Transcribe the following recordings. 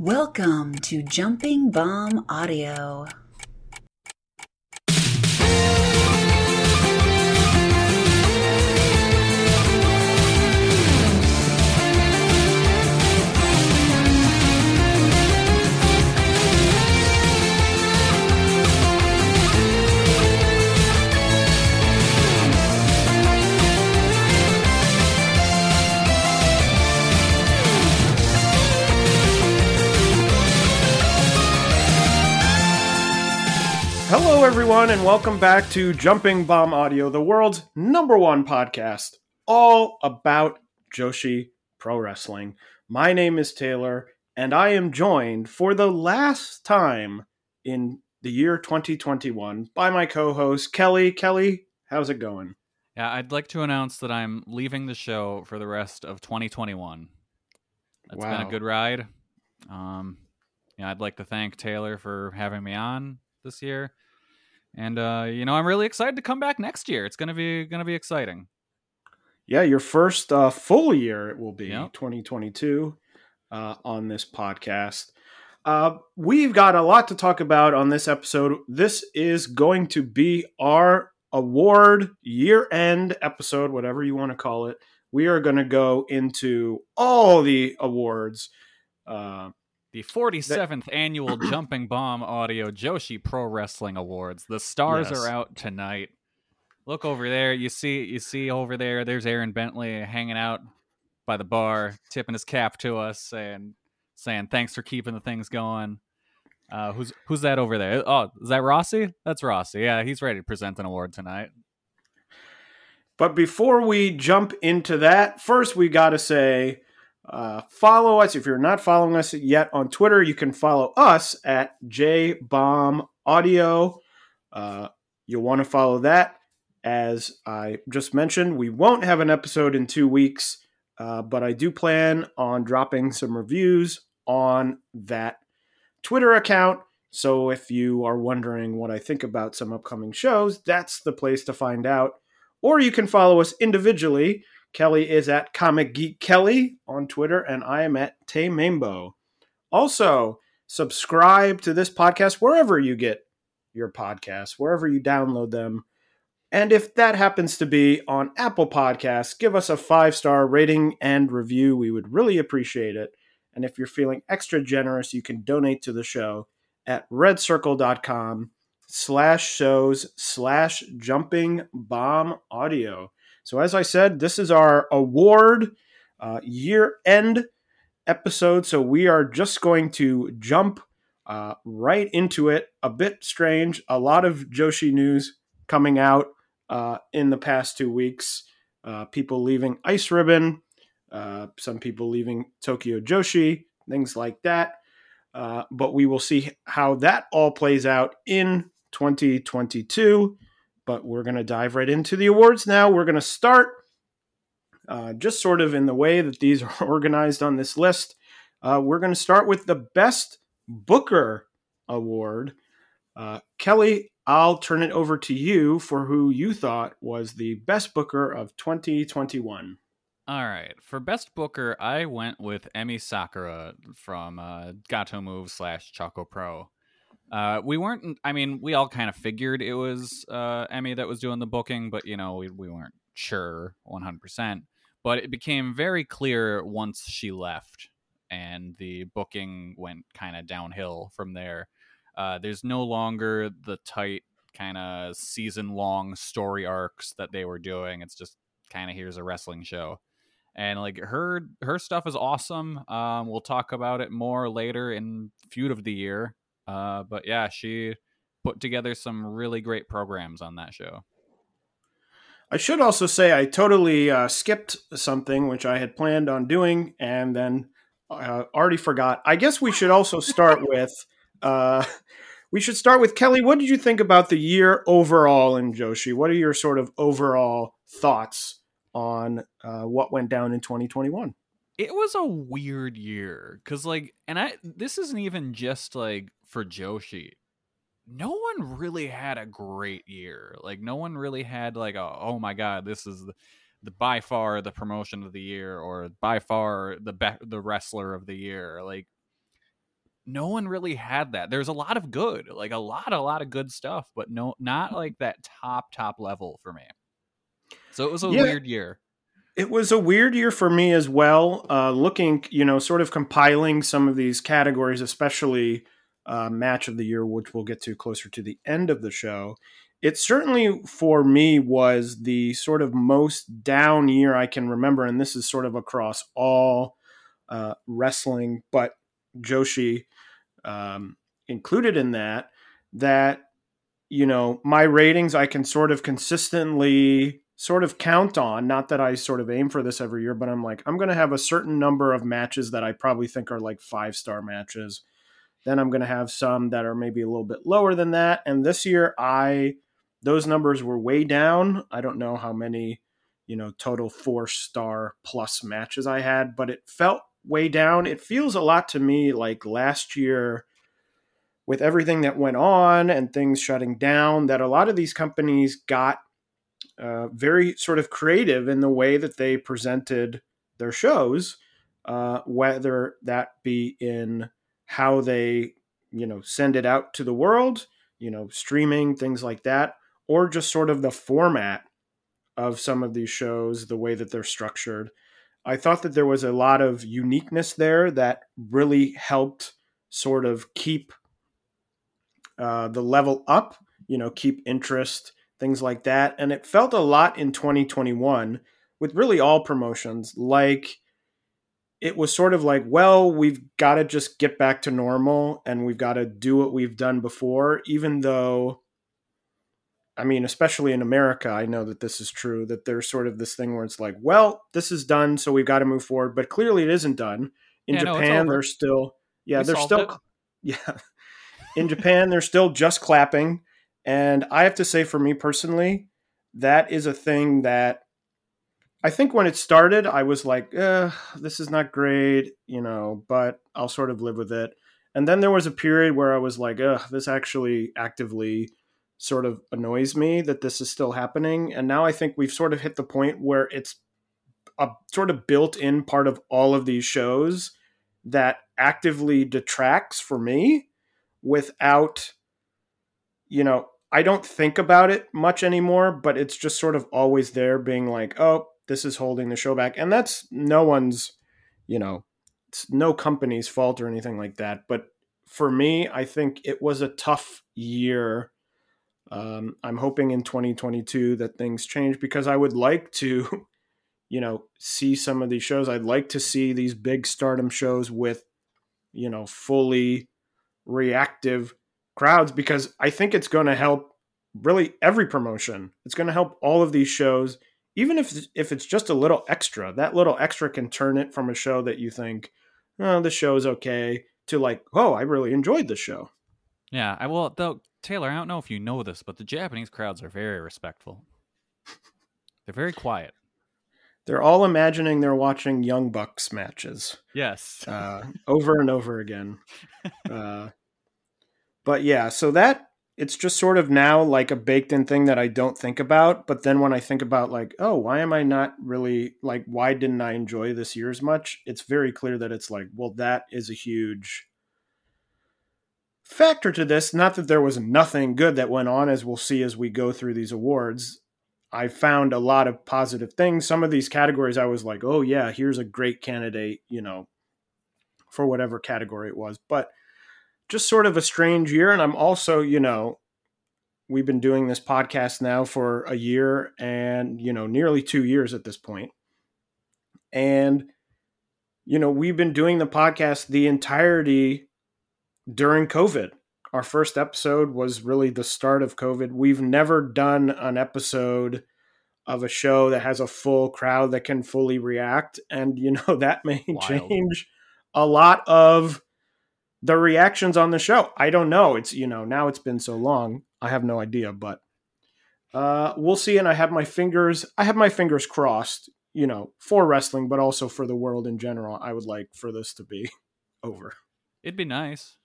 Welcome to Jumping Bomb Audio. Hello, everyone, and welcome back to Jumping Bomb Audio, the world's number one podcast, all about Joshi Pro Wrestling. My name is Taylor, and I am joined for the last time in the year 2021 by my co host, Kelly. Kelly, how's it going? Yeah, I'd like to announce that I'm leaving the show for the rest of 2021. That's been a good ride. Um, yeah, I'd like to thank Taylor for having me on this year, and uh, you know, I'm really excited to come back next year. It's gonna be gonna be exciting. Yeah, your first uh, full year it will be Yep. 2022 uh, on this podcast. Uh, we've got a lot to talk about on this episode. This is going to be our award year end episode, whatever you want to call it. We are going to go into all the awards. Uh, The 47th annual Jumping Bomb Audio Joshi Pro Wrestling Awards. The stars Yes. are out tonight. Look over there. You see you see over there there's Aaron Bentley hanging out by the bar, tipping his cap to us saying saying thanks for keeping the things going. Uh, who's who's that over there? Oh, is that Rossi? That's Rossi. Yeah, he's ready to present an award tonight. But before we jump into that, first we got to say uh, follow us. If you're not following us yet on Twitter, you can follow us at JBombAudio. Uh, you'll want to follow that. As I just mentioned, we won't have an episode in two weeks, uh, but I do plan on dropping some reviews on that Twitter account. So if you are wondering what I think about some upcoming shows, that's the place to find out or you can follow us individually. Kelly is at Comic Geek Kelly on Twitter, and I am at Tay Mambo. Also, subscribe to this podcast wherever you get your podcasts, wherever you download them. And if that happens to be on Apple Podcasts, give us a five star rating and review. We would really appreciate it. And if you're feeling extra generous, you can donate to the show at redcircle.com slash shows slash jumping bomb audio. So, as I said, this is our award uh, year end episode. So, we are just going to jump uh, right into it. A bit strange. A lot of Joshi news coming out uh, in the past two weeks. Uh, people leaving Ice Ribbon, uh, some people leaving Tokyo Joshi, things like that. Uh, but we will see how that all plays out in 2022. But we're going to dive right into the awards now. We're going to start uh, just sort of in the way that these are organized on this list. Uh, we're going to start with the Best Booker Award. Uh, Kelly, I'll turn it over to you for who you thought was the best booker of 2021. All right. For Best Booker, I went with Emi Sakura from uh, Gatoh Move slash Choco Pro. Uh, we weren't, I mean, we all kind of figured it was uh, Emi that was doing the booking, but, you know, we, we weren't sure 100%. But it became very clear once she left, and the booking went kind of downhill from there. Uh, there's no longer the tight kind of season long story arcs that they were doing. It's just kind of here's a wrestling show and like her her stuff is awesome um we'll talk about it more later in feud of the year uh but yeah she put together some really great programs on that show I should also say I totally uh, skipped something which I had planned on doing and then uh, already forgot. I guess we should also start with. Uh, we should start with Kelly. What did you think about the year overall in Joshi? What are your sort of overall thoughts on uh, what went down in 2021? It was a weird year because, like, and I this isn't even just like for Joshi no one really had a great year. Like no one really had like a oh my god, this is the, the by far the promotion of the year or by far the be- the wrestler of the year. Like no one really had that. There's a lot of good, like a lot a lot of good stuff, but no not like that top top level for me. So it was a yeah. weird year. It was a weird year for me as well. Uh, looking, you know, sort of compiling some of these categories, especially uh, match of the year, which we'll get to closer to the end of the show. It certainly, for me, was the sort of most down year I can remember. And this is sort of across all uh, wrestling, but Joshi um, included in that. That, you know, my ratings I can sort of consistently sort of count on. Not that I sort of aim for this every year, but I'm like, I'm going to have a certain number of matches that I probably think are like five star matches then I'm going to have some that are maybe a little bit lower than that. And this year, I those numbers were way down. I don't know how many, you know, total four star plus matches I had, but it felt way down. It feels a lot to me like last year with everything that went on and things shutting down that a lot of these companies got uh, very sort of creative in the way that they presented their shows, uh, whether that be in how they you know send it out to the world you know streaming things like that or just sort of the format of some of these shows the way that they're structured. I thought that there was a lot of uniqueness there that really helped sort of keep uh, the level up you know keep interest things like that. And it felt a lot in 2021 with really all promotions like it was sort of like, well, we've got to just get back to normal and we've got to do what we've done before, even though, I mean, especially in America, I know that this is true, that there's sort of this thing where it's like, well, this is done, so we've got to move forward. But clearly it isn't done. In yeah, Japan, no, they're still, yeah, we they're still, it. yeah. In Japan, they're still just clapping. And I have to say, for me personally, that is a thing that I think when it started, I was like, eh, this is not great, you know, but I'll sort of live with it. And then there was a period where I was like, ugh, this actually actively sort of annoys me that this is still happening. And now I think we've sort of hit the point where it's a sort of built in part of all of these shows that actively detracts for me without, you know, I don't think about it much anymore, but it's just sort of always there being like, oh, this is holding the show back. And that's no one's, you know, it's no company's fault or anything like that. But for me, I think it was a tough year. Um, I'm hoping in 2022 that things change because I would like to, you know, see some of these shows. I'd like to see these big stardom shows with, you know, fully reactive crowds because I think it's going to help really every promotion. It's going to help all of these shows even if if it's just a little extra, that little extra can turn it from a show that you think, oh, the show's okay, to like, oh, I really enjoyed the show. Yeah, I will. Though Taylor, I don't know if you know this, but the Japanese crowds are very respectful. They're very quiet. They're all imagining they're watching Young Bucks matches. Yes, uh, over and over again. Uh, but yeah, so that it's just sort of now like a baked in thing that I don't think about. But then when I think about like, oh, why am I not really like, why didn't I enjoy this year as much? It's very clear that it's like, well, that is a huge factor to this. Not that there was nothing good that went on, as we'll see as we go through these awards. I found a lot of positive things. Some of these categories I was like, oh, yeah, here's a great candidate, you know, for whatever category it was. But just sort of a strange year. And I'm also, you know, we've been doing this podcast now for a year and, you know, nearly two years at this point. And, you know, we've been doing the podcast the entirety during COVID. Our first episode was really the start of COVID. We've never done an episode of a show that has a full crowd that can fully react. And, you know, that may Wild. change a lot of the reactions on the show. I don't know. It's, you know, now it's been so long. I have no idea, but uh, we'll see. And I have my fingers, I have my fingers crossed, you know, for wrestling, but also for the world in general. I would like for this to be over. It'd be nice.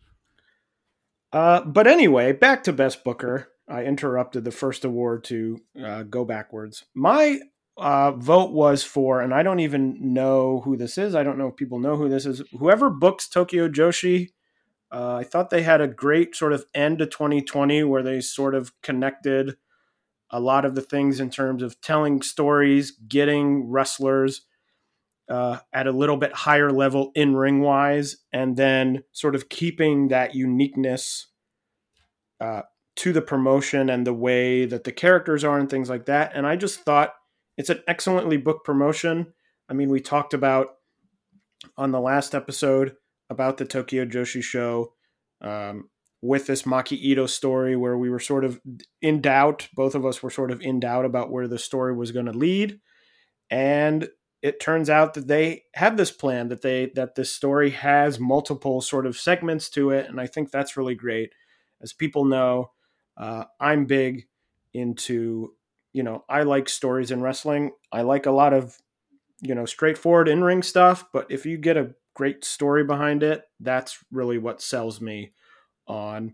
Uh, but anyway, back to Best Booker. I interrupted the first award to uh, go backwards. My uh, vote was for, and I don't even know who this is. I don't know if people know who this is. Whoever books Tokyo Joshi, uh, I thought they had a great sort of end to 2020 where they sort of connected a lot of the things in terms of telling stories, getting wrestlers uh, at a little bit higher level in ring wise, and then sort of keeping that uniqueness uh, to the promotion and the way that the characters are and things like that. And I just thought it's an excellently booked promotion. I mean, we talked about on the last episode about the Tokyo Joshi show um, with this Maki Ito story where we were sort of in doubt. Both of us were sort of in doubt about where the story was going to lead. And it turns out that they have this plan that they that this story has multiple sort of segments to it and i think that's really great as people know uh, i'm big into you know i like stories in wrestling i like a lot of you know straightforward in-ring stuff but if you get a great story behind it that's really what sells me on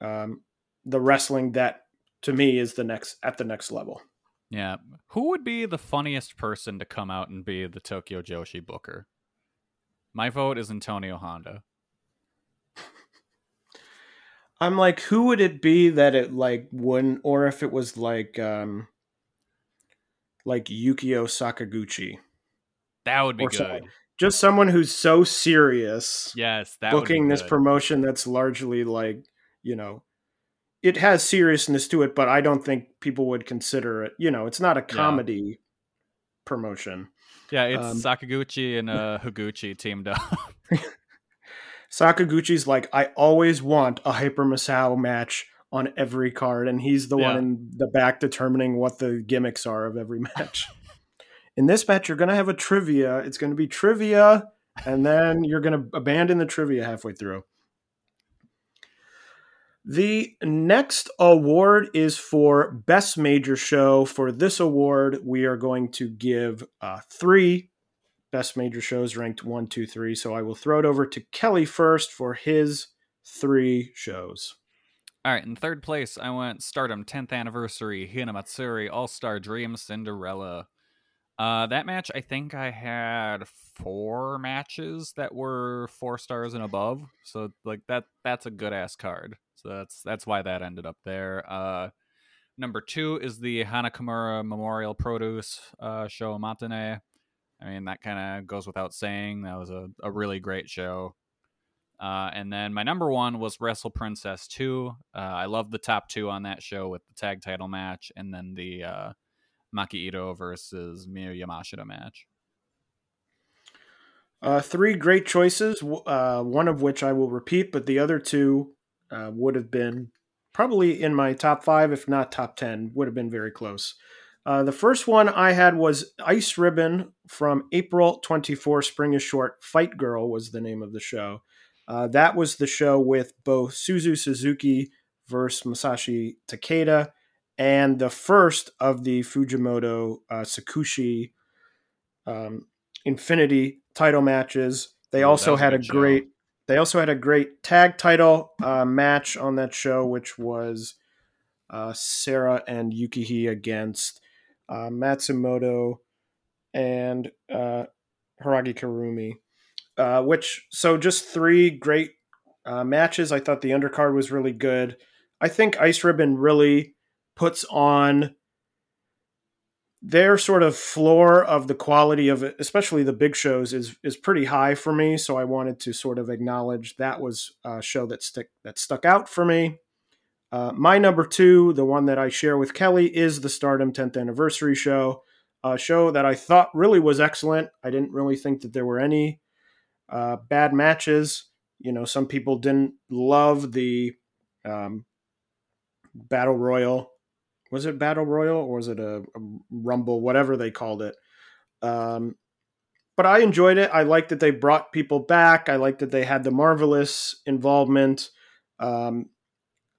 um, the wrestling that to me is the next at the next level Yeah. Who would be the funniest person to come out and be the Tokyo Joshi booker? My vote is Antonio Honda. I'm like, who would it be that it like wouldn't, or if it was like, um, like Yukio Sakaguchi, That would be Or good. Just someone who's so serious, Yes, that booking this promotion that's largely like, you know, it has seriousness to it, but I don't think people would consider it. You know, it's not a comedy promotion. yeah, it's um, Sakaguchi and uh, Higuchi teamed up. Sakaguchi's like, I always want a Hyper Misao match on every card, and he's the one in the back determining what the gimmicks are of every match. In this match, you're going to have a trivia. It's going to be trivia, and then you're going to abandon the trivia halfway through. The next award is for Best Major Show. For this award, we are going to give uh, three Best Major Shows ranked one, two, three. So I will throw it over to Kelly first for his three shows. All right, in third place, I went Stardom 10th Anniversary, Hinamatsuri, All Star Dream, Cinderella. Uh, that match, I think I had four matches that were four stars and above. So like that, that's a good ass card. So that's that's why that ended up there. Uh, number two is the Hana Kimura Memorial Produce uh, show Matane. I mean, that kind of goes without saying. That was a, a really great show. Uh, and then my number one was Wrestle Princess 2. Uh, I love the top two on that show with the tag title match and then the uh, Maki Ito versus Miyu Yamashita match. Uh, three great choices, uh, one of which I will repeat, but the other two uh, would have been probably in my top five, if not top 10, would have been very close. Uh, the first one I had was Ice Ribbon from April 24, Spring is Short. Fight Girl was the name of the show. Uh, that was the show with both Suzu Suzuki versus Masashi Takeda and the first of the Fujimoto uh, Tsukushi um, Infinity title matches. They that also had a show. great. They also had a great tag title uh, match on that show, which was uh, Sera and Yukihi against uh, Matsumoto and uh, Hiragi Kurumi. Uh, which so just three great uh, matches. I thought the undercard was really good. I think Ice Ribbon really puts on their sort of floor of the quality of it, especially the big shows, is is pretty high for me. So I wanted to sort of acknowledge that was a show that stick that stuck out for me. Uh, my number two, the one that I share with Kelly, is the Stardom 10th Anniversary show, a show that I thought really was excellent. I didn't really think that there were any uh, bad matches. You know, some people didn't love the um, battle royal was it battle royal or was it a, a rumble, whatever they called it. Um, but I enjoyed it. I liked that they brought people back. I liked that they had the marvelous involvement. Um,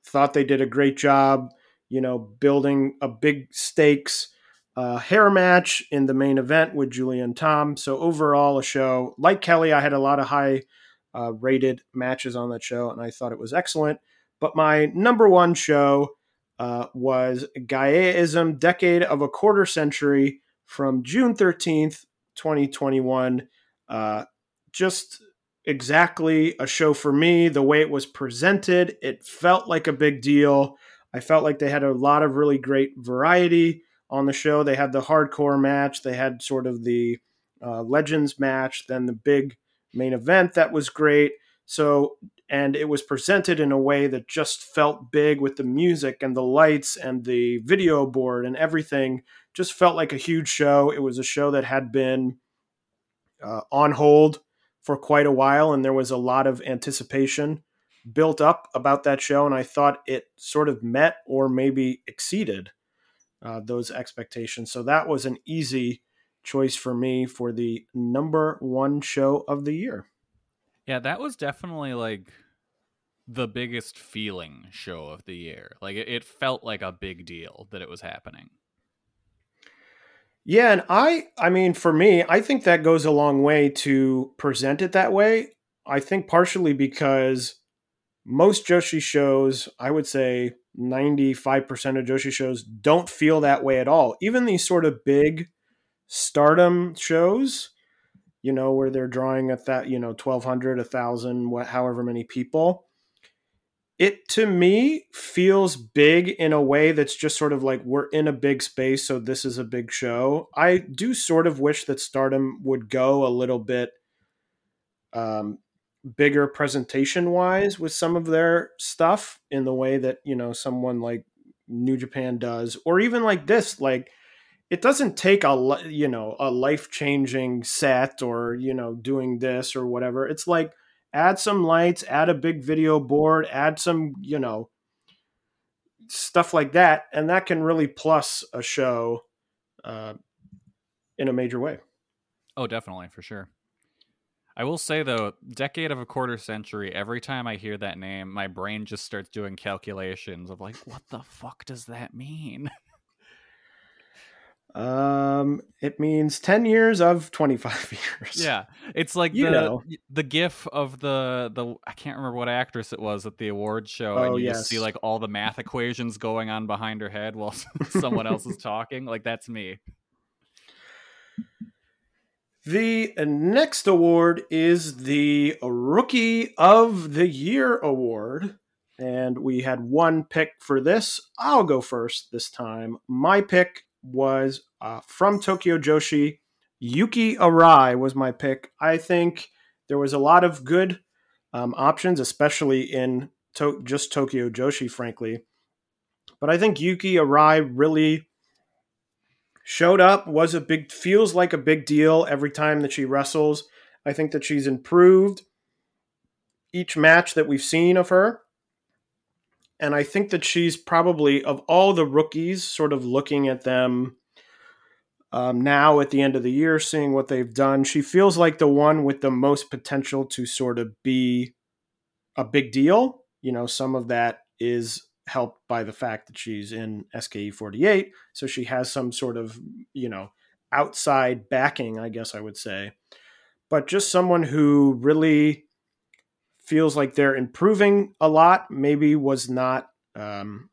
thought they did a great job, you know, building a big stakes uh, hair match in the main event with Julian Tom. So overall, a show like Kelly, I had a lot of high uh, rated matches on that show, and I thought it was excellent. But my number one show uh, was Gaeaism Decade of a Quarter Century from June 13th, 2021. Uh, just exactly a show for me. The way it was presented, it felt like a big deal. I felt like they had a lot of really great variety on the show. They had the hardcore match, they had sort of the uh, Legends match, then the big main event that was great. So, and it was presented in a way that just felt big with the music and the lights and the video board and everything. Just felt like a huge show. It was a show that had been uh, on hold for quite a while, and there was a lot of anticipation built up about that show. And I thought it sort of met or maybe exceeded uh, those expectations. So that was an easy choice for me for the number one show of the year. Yeah, that was definitely like the biggest feeling show of the year. Like it, it felt like a big deal that it was happening. Yeah, and I I mean for me, I think that goes a long way to present it that way. I think partially because most Joshi shows, I would say 95% of Joshi shows don't feel that way at all. Even these sort of big stardom shows, you know, where they're drawing at that, you know, 1200, 1000, what however many people. It to me feels big in a way that's just sort of like we're in a big space, so this is a big show. I do sort of wish that Stardom would go a little bit um, bigger presentation wise with some of their stuff in the way that you know someone like New Japan does, or even like this, like it doesn't take a you know a life changing set or you know doing this or whatever. It's like add some lights, add a big video board, add some you know stuff like that, and that can really plus a show uh, in a major way. Oh, definitely for sure. I will say though, decade of a quarter century. Every time I hear that name, my brain just starts doing calculations of like, what the fuck does that mean? Um, it means ten years of twenty-five years. Yeah, it's like you the know. the gif of the the I can't remember what actress it was at the awards show, Oh, and you yes. just see like all the math equations going on behind her head while someone else is talking. Like that's me. The next award is the Rookie of the Year award. And we had one pick for this. I'll go first this time. My pick was uh, from Tokyo Joshi. Yuki Arai was my pick. I think there was a lot of good um, options, especially in to- just Tokyo Joshi, frankly. But I think Yuki Arai really showed up was a big feels like a big deal every time that she wrestles i think that she's improved each match that we've seen of her and i think that she's probably of all the rookies sort of looking at them um, now at the end of the year seeing what they've done she feels like the one with the most potential to sort of be a big deal. You know some of that is helped by the fact that she's in SKE 48 so she has some sort of you know outside backing I guess I would say. But just someone who really feels like they're improving a lot maybe was not um,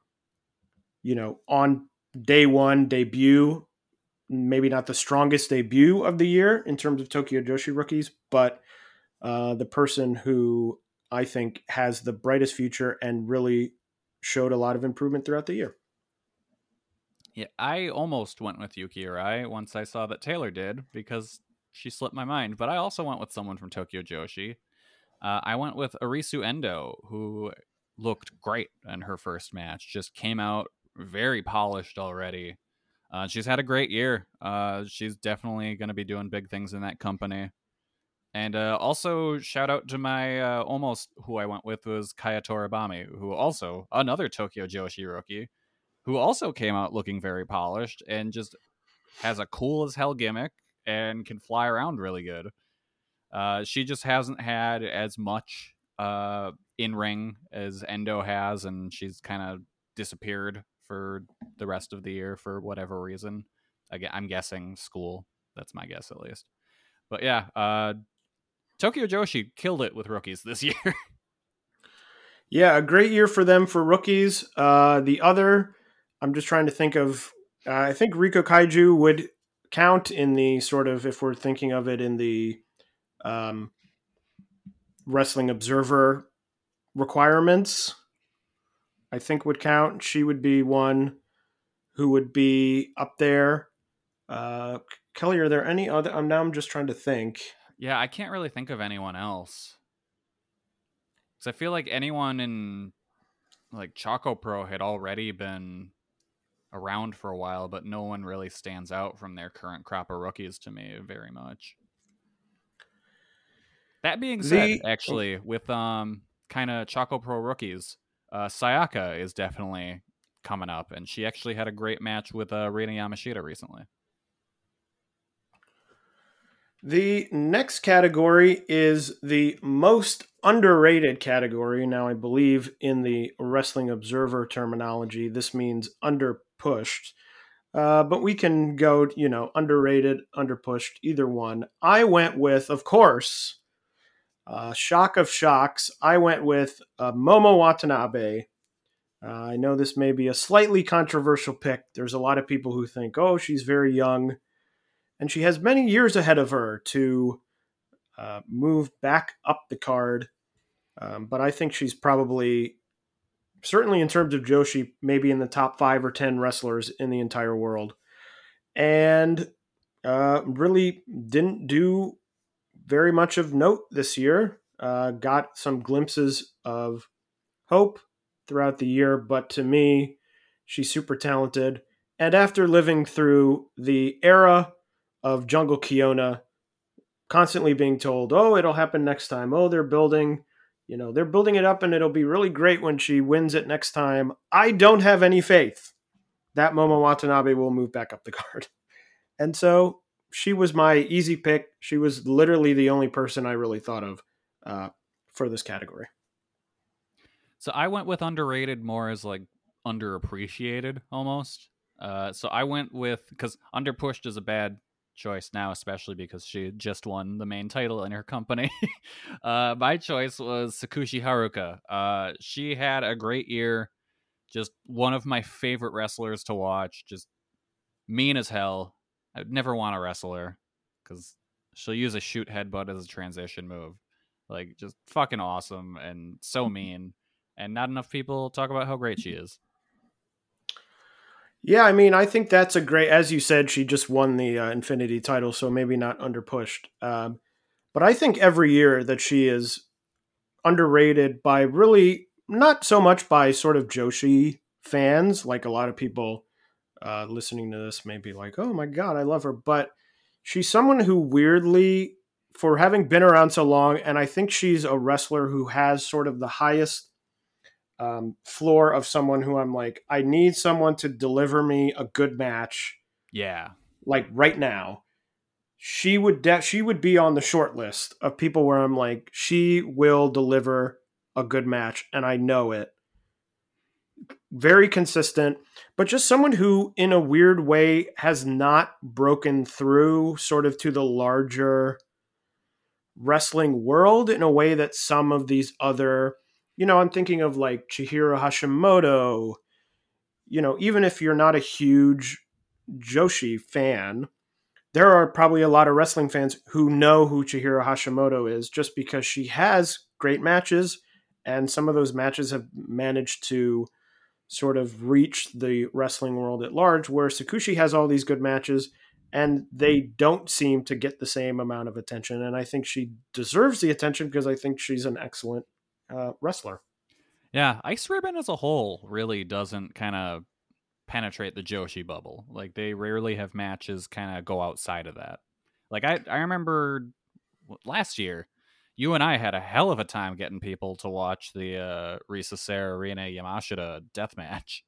you know on day one debut maybe not the strongest debut of the year in terms of Tokyo Joshi rookies but uh, the person who I think has the brightest future and really showed a lot of improvement throughout the year. Yeah, I almost went with Yuki Arai once I saw that Taylor did because she slipped my mind. But I also went with someone from Tokyo Joshi. Uh, I went with Arisu Endo, who looked great in her first match. Just came out very polished already. Uh, she's had a great year. Uh, she's definitely going to be doing big things in that company. And uh, also, shout out to my uh, almost who I went with was Kaya Toribami, who also another Tokyo Joshi rookie, who also came out looking very polished and just has a cool as hell gimmick and can fly around really good. Uh, she just hasn't had as much uh, in ring as Endo has, and she's kind of disappeared for the rest of the year for whatever reason. Again, I'm guessing school. That's my guess at least. But yeah, uh, Tokyo Joshi killed it with rookies this year. yeah, a great year for them for rookies. Uh, the other, I'm just trying to think of. Uh, I think Riko Kaiju would count in the sort of if we're thinking of it in the um, wrestling observer requirements. I think would count. She would be one who would be up there. Uh, Kelly, are there any other? I'm now. I'm just trying to think. Yeah, I can't really think of anyone else. Because I feel like anyone in like Choco Pro had already been around for a while, but no one really stands out from their current crop of rookies to me very much. That being said, the... actually, with um kind of Choco Pro rookies, uh, Sayaka is definitely coming up, and she actually had a great match with uh, Rina Yamashita recently. The next category is the most underrated category. Now, I believe in the Wrestling Observer terminology, this means underpushed. Uh, but we can go, you know, underrated, underpushed, either one. I went with, of course, uh, shock of shocks. I went with uh, Momo Watanabe. Uh, I know this may be a slightly controversial pick. There's a lot of people who think, oh, she's very young and she has many years ahead of her to uh, move back up the card. Um, but I think she's probably, certainly in terms of Joshi, maybe in the top five or ten wrestlers in the entire world, and uh, really didn't do very much of note this year. Uh, got some glimpses of hope throughout the year, but to me, she's super talented. And after living through the era of Jungle Kyona constantly being told, "Oh, it'll happen next time. Oh, they're building, you know, they're building it up and it'll be really great when she wins it next time." I don't have any faith that Momo Watanabe will move back up the card. And so she was my easy pick. She was literally the only person I really thought of uh, for this category. So I went with underrated more as like underappreciated almost. Uh, so I went with because underpushed is a bad choice now, especially because she just won the main title in her company. uh, my choice was Tsukushi Haruka. Uh, she had a great year. Just one of my favorite wrestlers to watch. Just mean as hell. I'd never want to wrestle her because she'll use a shoot headbutt as a transition move. Like, just fucking awesome and so mean. And not enough people talk about how great she is. Yeah, I mean, I think that's a great. As you said, she just won the uh, Infinity title, so maybe not underpushed. Um, but I think every year that she is underrated by really not so much by sort of Joshi fans, like a lot of people uh, listening to this may be like, "Oh my god, I love her," but she's someone who weirdly, for having been around so long, and I think she's a wrestler who has sort of the highest um, floor of someone who I'm like, I need someone to deliver me a good match. Yeah. Like right now. She would de- she would be on the short list of people where I'm like, she will deliver a good match, and I know it. Very consistent, but just someone who, in a weird way, has not broken through sort of to the larger wrestling world in a way that some of these other you know, I'm thinking of like Chihiro Hashimoto. You know, even if you're not a huge Joshi fan, there are probably a lot of wrestling fans who know who Chihiro Hashimoto is just because she has great matches, and some of those matches have managed to sort of reach the wrestling world at large, where Tsukushi has all these good matches and they don't seem to get the same amount of attention. And I think she deserves the attention because I think she's an excellent uh, wrestler. Yeah, Ice Ribbon as a whole really doesn't kind of penetrate the Joshi bubble. Like they rarely have matches kind of go outside of that. Like I I remember last year, you and I had a hell of a time getting people to watch the uh, Risa Sera Rina Yamashita death match.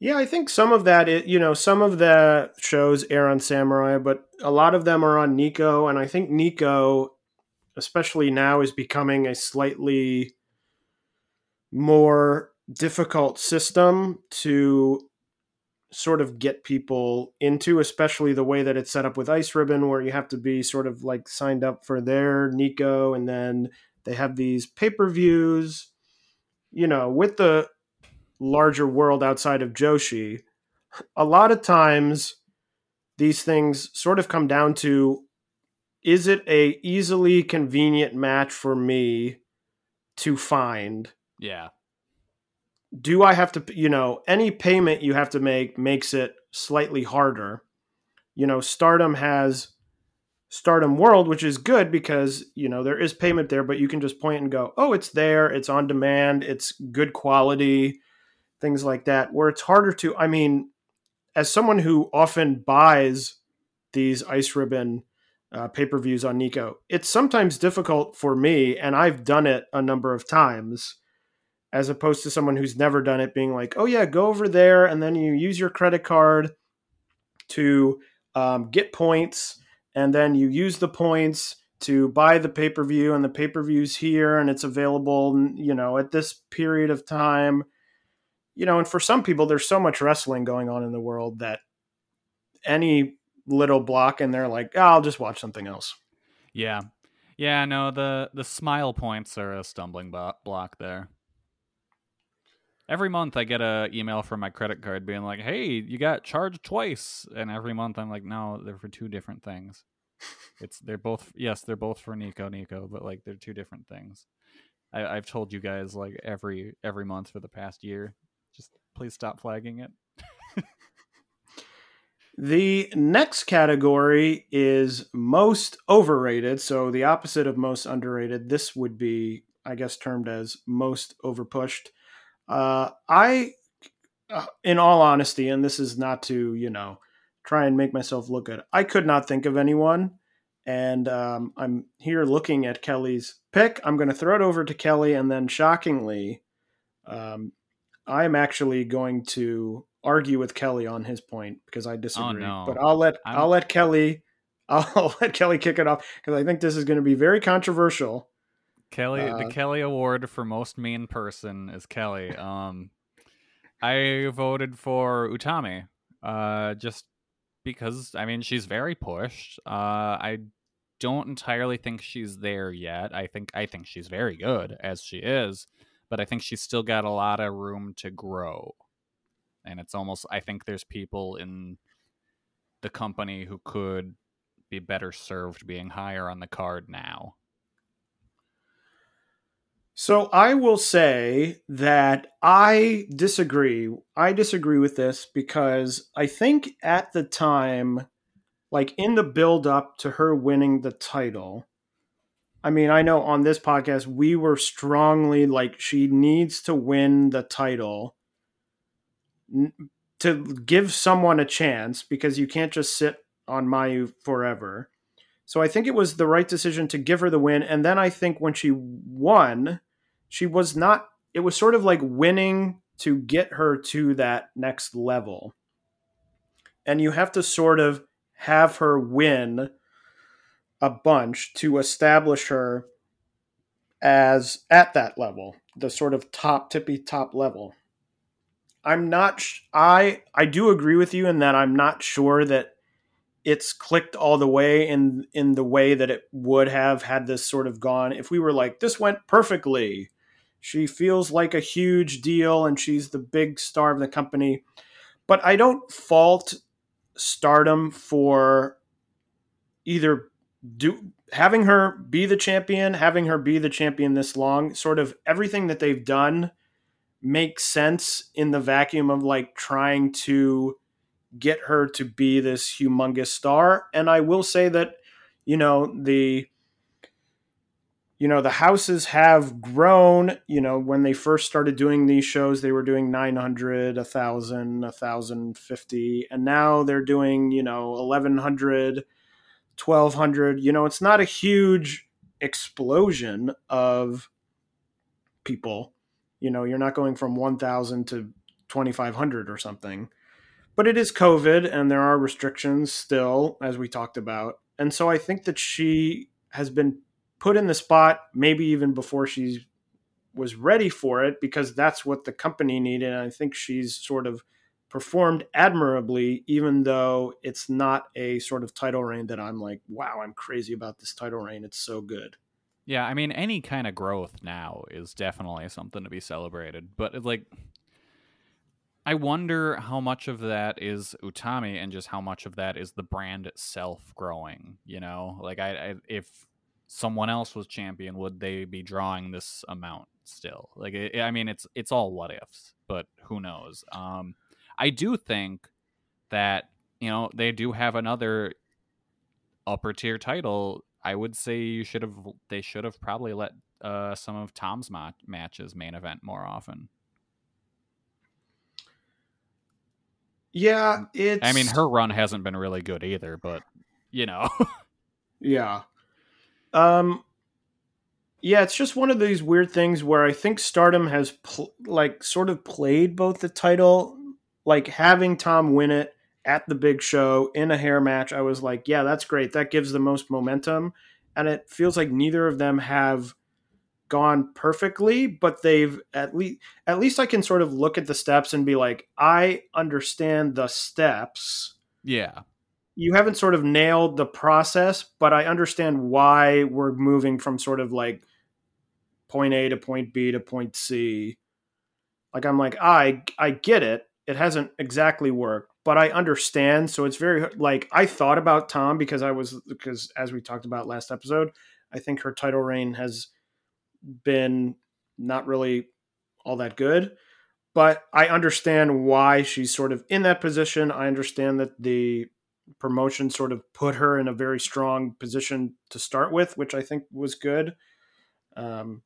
Yeah, I think some of that, you know, some of the shows air on Samurai, but a lot of them are on Nico, and I think Nico, especially now, is becoming a slightly more difficult system to sort of get people into, especially the way that it's set up with Ice Ribbon, where you have to be sort of like signed up for their Nico, and then they have these pay per views. You know, with the larger world outside of Joshi, a lot of times these things sort of come down to is it a easily convenient match for me to find? Yeah. Do I have to, you know, any payment you have to make makes it slightly harder. You know, Stardom has Stardom World, which is good because, you know, there is payment there, but you can just point and go, oh, it's there, it's on demand, it's good quality things like that, where it's harder to. I mean, as someone who often buys these ice ribbon uh, pay per views on Nico, it's sometimes difficult for me, and I've done it a number of times, as opposed to someone who's never done it, being like, oh, yeah, go over there, and then you use your credit card to um, get points, and then you use the points to buy the pay per view, and the pay per view's here, and it's available, you know, at this period of time you know, and for some people, there's so much wrestling going on in the world that any little block and they're like, oh, I'll just watch something else. Yeah. Yeah, no, the the smile points are a stumbling block there. Every month I get a email from my credit card being like, "Hey, you got charged twice." And every month I'm like, "No, they're for two different things." it's they're both yes, they're both for Nico Nico, but like they're two different things. I, I've told you guys like every every month for the past year just please stop flagging it. the next category is most overrated. So the opposite of most underrated. This would be, I guess, termed as most overpushed. Uh, I, uh, in all honesty, and this is not to, you know, try and make myself look good, I could not think of anyone. And um, I'm here looking at Kelly's pick. I'm going to throw it over to Kelly, and then shockingly, um, I'm actually going to argue with Kelly on his point because I disagree. Oh, no. But I'll let i will let Kelly I'll let Kelly kick it off because I think this is going to be very controversial. Kelly, uh, the Kelly Award for most mean person is Kelly. Um, I voted for Utami, uh, just because I mean she's very pushed. Uh, I don't entirely think she's there yet. I think I think she's very good as she is but I think she's still got a lot of room to grow. And it's almost I think there's people in the company who could be better served being higher on the card now. So I will say that I disagree. I disagree with this because I think at the time, like in the build up to her winning the title, I mean, I know on this podcast we were strongly like she needs to win the title to give someone a chance because you can't just sit on Mayu forever. So I think it was the right decision to give her the win. And then I think when she won, she was not, it was sort of like winning to get her to that next level. And you have to sort of have her win a bunch to establish her as at that level, the sort of top tippy top level. I'm not I I do agree with you in that I'm not sure that it's clicked all the way in in the way that it would have had this sort of gone if we were like this went perfectly. She feels like a huge deal and she's the big star of the company. But I don't fault Stardom for either do having her be the champion, having her be the champion this long, sort of everything that they've done makes sense in the vacuum of like trying to get her to be this humongous star. And I will say that, you know, the you know the houses have grown you know when they first started doing these shows they were doing 900 1000 1050 and now they're doing you know 1100 1200 you know it's not a huge explosion of people you know you're not going from 1000 to 2500 or something. But it is COVID and there are restrictions still, as we talked about. And so I think that she has been put in the spot maybe even before she was ready for it because that's what the company needed. And I think she's sort of performed admirably, even though it's not a sort of title reign that I'm like, wow, I'm crazy about this title reign. It's so good. Yeah, I mean, any kind of growth now is definitely something to be celebrated. But like, I wonder how much of that is Utami and just how much of that is the brand itself growing. You know, like I, I if someone else was champion, would they be drawing this amount still? Like, it, I mean, it's it's all what ifs, but who knows? Um, I do think that you know they do have another upper tier title I would say you should have. They should have probably let uh, some of Tam's ma- matches main event more often. Yeah, it's. I mean, her run hasn't been really good either, but you know. yeah. Um. Yeah, it's just one of these weird things where I think Stardom has pl- like sort of played both the title, like having Tam win it at the big show in a hair match, I was like, yeah, that's great. That gives the most momentum. And it feels like neither of them have gone perfectly, but they've at least at least I can sort of look at the steps and be like, I understand the steps. Yeah. You haven't sort of nailed the process, but I understand why we're moving from sort of like point A to point B to point C. Like I'm like, I I get it. It hasn't exactly worked, but I understand. So it's very like I thought about Tam because I was because as we talked about last episode, I think her title reign has been not really all that good. But I understand why she's sort of in that position. I understand that the promotion sort of put her in a very strong position to start with, which I think was good. Um,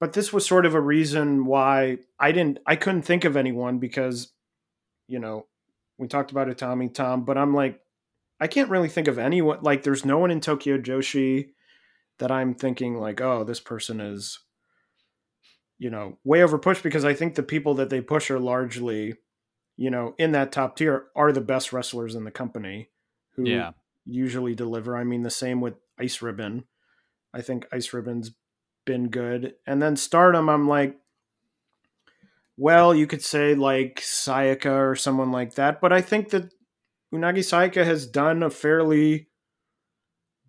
but this was sort of a reason why I didn't, I couldn't think of anyone because, you know, we talked about it, Tommy Tam, but I'm like, I can't really think of anyone. Like, there's no one in Tokyo Joshi that I'm thinking like, oh, this person is, you know, way over pushed because I think the people that they push are largely, you know, in that top tier are the best wrestlers in the company who yeah. usually deliver. I mean, the same with Ice Ribbon. I think Ice Ribbon's been good. And then Stardom, I'm like, well, you could say like Sayaka or someone like that, but I think that Unagi Sayaka has done a fairly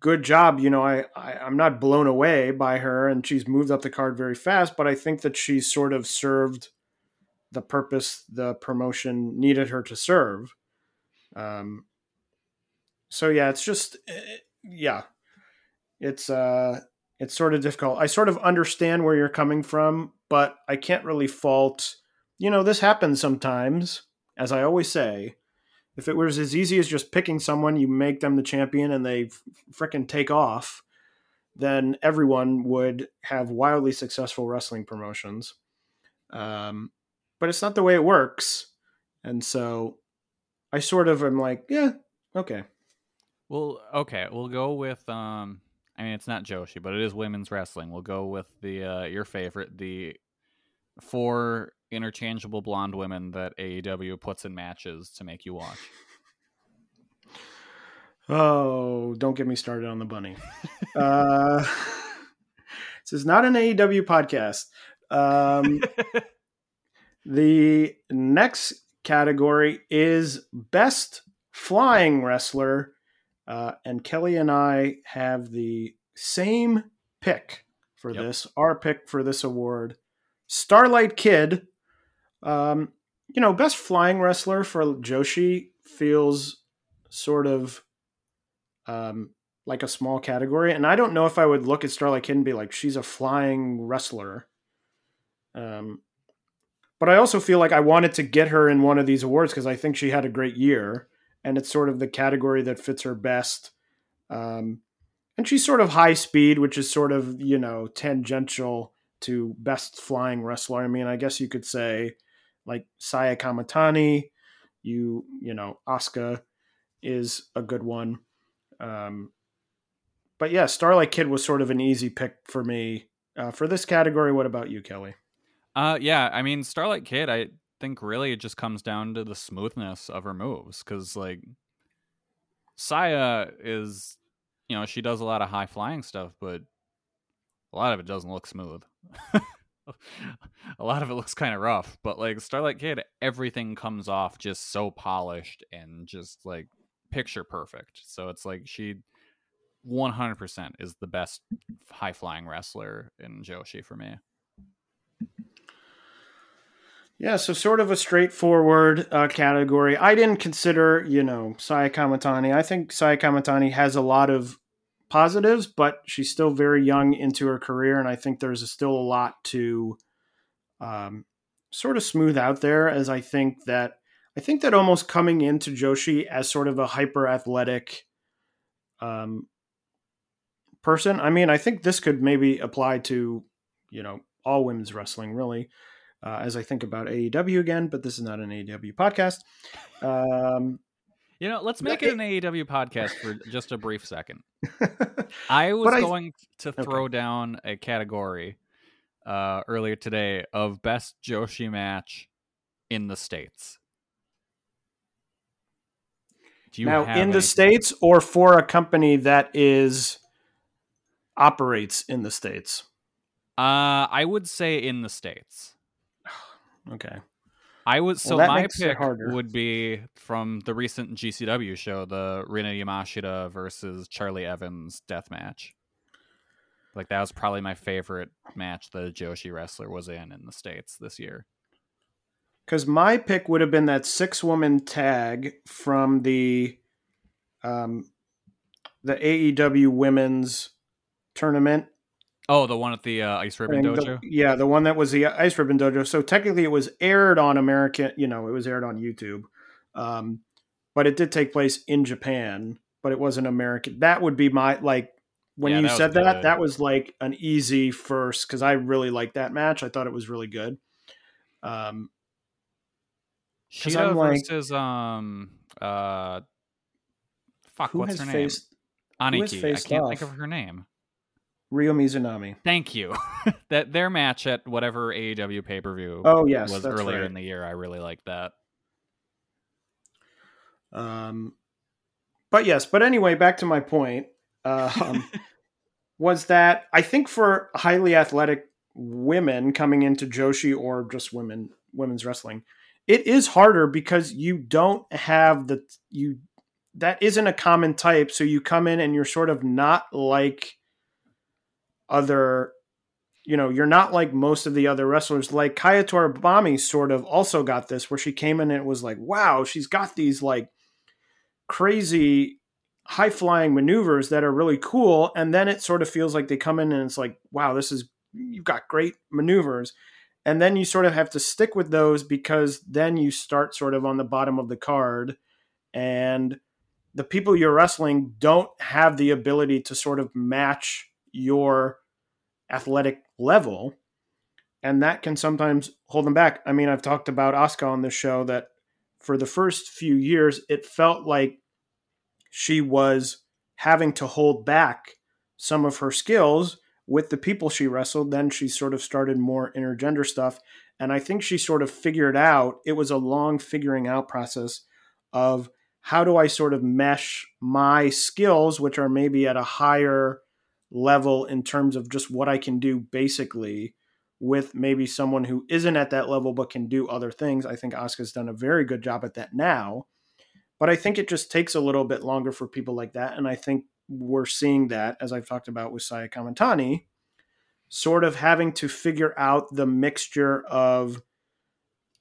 good job. You know, I, I I'm not blown away by her, and she's moved up the card very fast, but I think that she's sort of served the purpose the promotion needed her to serve. Um. So yeah, it's just eh, yeah, it's uh it's sort of difficult. I sort of understand where you're coming from, but I can't really fault. You know, this happens sometimes, as I always say. If it was as easy as just picking someone, you make them the champion and they fricking take off, then everyone would have wildly successful wrestling promotions. Um, but it's not the way it works. And so I sort of am like, yeah, okay. Well, okay, we'll go with um I mean, it's not Joshi, but it is women's wrestling. We'll go with the uh, your favorite, the four interchangeable blonde women that AEW puts in matches to make you watch. Oh, don't get me started on the bunny. uh, this is not an AEW podcast. Um, the next category is best flying wrestler uh, and Kelly and I have the same pick for yep. this. Our pick for this award, Starlight Kid. Um, you know, best flying wrestler for Joshi feels sort of um, like a small category, and I don't know if I would look at Starlight Kid and be like, she's a flying wrestler. Um, but I also feel like I wanted to get her in one of these awards because I think she had a great year and it's sort of the category that fits her best. Um, and she's sort of high speed, which is sort of you know tangential to best flying wrestler. I mean, I guess you could say like Saya Kamatani. You you know Asuka is a good one. Um, but yeah, Starlight Kid was sort of an easy pick for me uh, for this category. What about you, Kelly? Uh, yeah, I mean Starlight Kid. I think really it just comes down to the smoothness of her moves because like Saya is, you know, she does a lot of high flying stuff, but a lot of it doesn't look smooth. a lot of it looks kind of rough, but like Starlight Kid, everything comes off just so polished and just like picture perfect. So it's like she 100% is the best high flying wrestler in Joshi for me. Yeah, so sort of a straightforward uh, category. I didn't consider, you know, Saya Kamatani. I think Saya Kamatani has a lot of positives, but she's still very young into her career, and I think there's still a lot to um, sort of smooth out there. As I think that I think that almost coming into Joshi as sort of a hyper athletic um, person. I mean, I think this could maybe apply to you know all women's wrestling really uh, as I think about AEW again, but this is not an AEW podcast. Um, you know, let's make it an AEW podcast for just a brief second. I was I, going to throw okay. down a category uh, earlier today of best Joshi match in the states. now, in the states, or for a company that is operates in the states? Uh, I would say in the states. Okay. I was so well, my pick would be from the recent GCW show, the Rina Yamashita versus Charli Evans death match. Like that was probably my favorite match that a Joshi wrestler was in in the states this year. Because my pick would have been that six woman tag from the um, the AEW women's tournament Oh, the one at the uh, Ice Ribbon Dojo. The, yeah, the one that was the Ice Ribbon Dojo. So technically, it was aired on American. You know, it was aired on YouTube, um, but it did take place in Japan. But it wasn't American. That would be my like when yeah, you that said that. That was like an easy first because I really liked that match. I thought it was really good. Um, Shida like, versus um uh, fuck, what's her name? Aniki. I can't off? think of her name. Ryo Mizunami. Thank you. that their match at whatever AEW pay per view. Oh yes, was earlier right. in the year. I really liked that. Um, but yes, but anyway, back to my point. Um, was that I think for highly athletic women coming into Joshi or just women women's wrestling, it is harder because you don't have the you that isn't a common type. So you come in and you're sort of not like other you know, you're not like most of the other wrestlers. Like Kaya Toribami sort of also got this, where she came in and it was like, wow, she's got these like crazy high flying maneuvers that are really cool. And then it sort of feels like they come in and it's like, wow, this is, you've got great maneuvers. And then you sort of have to stick with those because then you start sort of on the bottom of the card. And the people you're wrestling don't have the ability to sort of match your athletic level. And that can sometimes hold them back. I mean, I've talked about Asuka on this show that for the first few years, it felt like she was having to hold back some of her skills with the people she wrestled. Then she sort of started more intergender stuff. And I think she sort of figured out it was a long figuring out process of how do I sort of mesh my skills, which are maybe at a higher level in terms of just what I can do basically with maybe someone who isn't at that level but can do other things. I think Asuka's done a very good job at that now. But I think it just takes a little bit longer for people like that. And I think we're seeing that, as I've talked about with Saya Kamatani, sort of having to figure out the mixture of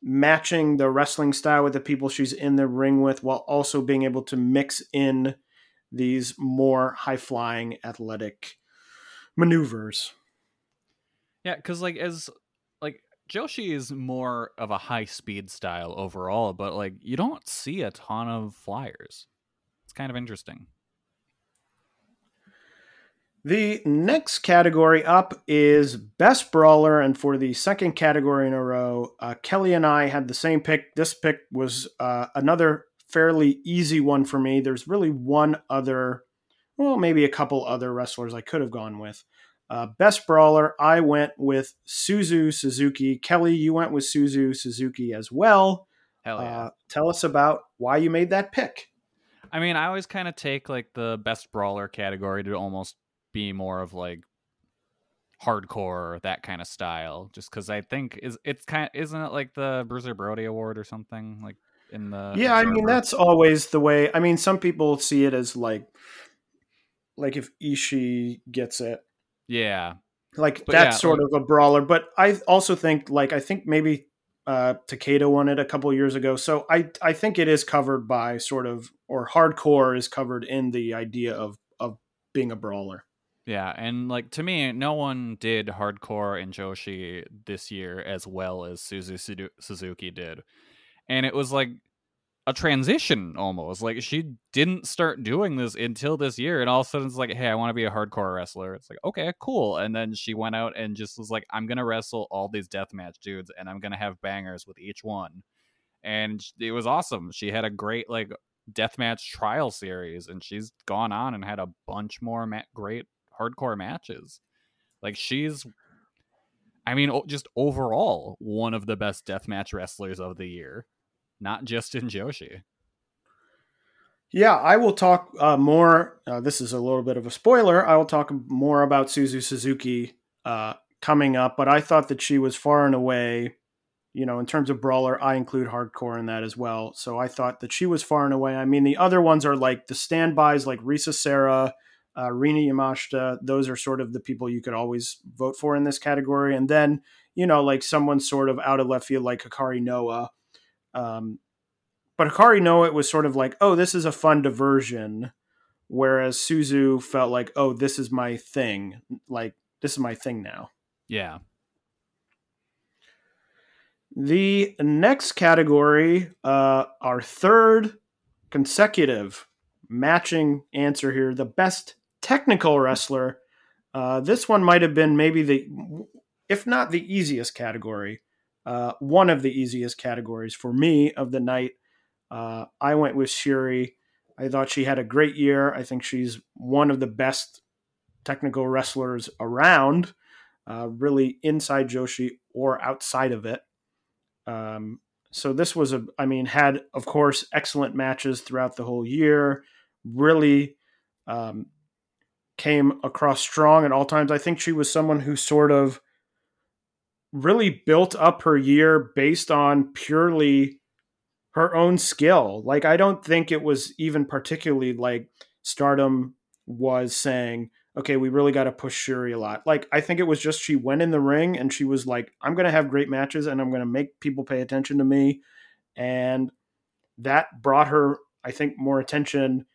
matching the wrestling style with the people she's in the ring with while also being able to mix in these more high flying athletic maneuvers. Yeah, because like as like Joshi is more of a high speed style overall, but like you don't see a ton of flyers. It's kind of interesting. The next category up is Best Brawler, and for the second category in a row, uh, Kelly and I had the same pick. This pick was uh, another fairly easy one for me. There's really one other, well, maybe a couple other wrestlers I could have gone with. Uh, best brawler, I went with Suzu Suzuki. Kelly, you went with Suzu Suzuki as well. Hell yeah. Uh, tell us about why you made that pick. I mean, I always kind of take like the best brawler category to almost be more of like hardcore that kind of style just because i think is it's kind of isn't it like the bruiser brody award or something like in the yeah i mean that's always the way i mean some people see it as like like if Ishii gets it. Yeah. Like But that's yeah, sort of a brawler but i also think like i think maybe uh takeda won it a couple of years ago. So i i think it is covered by sort of or hardcore is covered in the idea of of being a brawler. Yeah and like to me no one did hardcore and joshi this year as well as suzu suzuki did. And it was like a transition almost like she didn't start doing this until this year and all of a sudden it's like hey i want to be a hardcore wrestler. It's like okay cool. And then she went out and just was like i'm gonna wrestle all these deathmatch dudes and i'm gonna have bangers with each one. And it was awesome. She had a great like deathmatch trial series and she's gone on and had a bunch more ma- great hardcore matches. Like she's i mean just overall one of the best deathmatch wrestlers of the year not just in joshi Yeah, I will talk uh, more. Uh, this is a little bit of a spoiler. I will talk more about Suzu Suzuki uh, coming up, but I thought that she was far and away, you know, in terms of brawler, I include hardcore in that as well. So I thought that she was far and away. I mean, the other ones are like the standbys, like Risa Sera, uh, Rina Yamashita. Those are sort of the people you could always vote for in this category. And then, you know, like someone sort of out of left field, like Hikari Noa. Um, but Hikari Noa it was sort of like, oh, this is a fun diversion, whereas Suzu felt like, oh, this is my thing. Like this is my thing now. yeah The next category, uh, our third consecutive matching answer here, the best technical wrestler. Uh, this one might have been maybe the, if not the easiest category, uh, one of the easiest categories for me of the night. Uh, I went with Syuri. I thought she had a great year. I think she's one of the best technical wrestlers around, uh, really inside Joshi or outside of it. Um, so this was a, I mean, had of course excellent matches throughout the whole year. Really um, came across strong at all times. I think she was someone who sort of really built up her year based on purely her own skill. Like I don't think it was even particularly like Stardom was saying, okay, we really got to push Syuri a lot. Like I think it was just she went in the ring and she was like, I'm going to have great matches and I'm going to make people pay attention to me. And that brought her, I think, more attention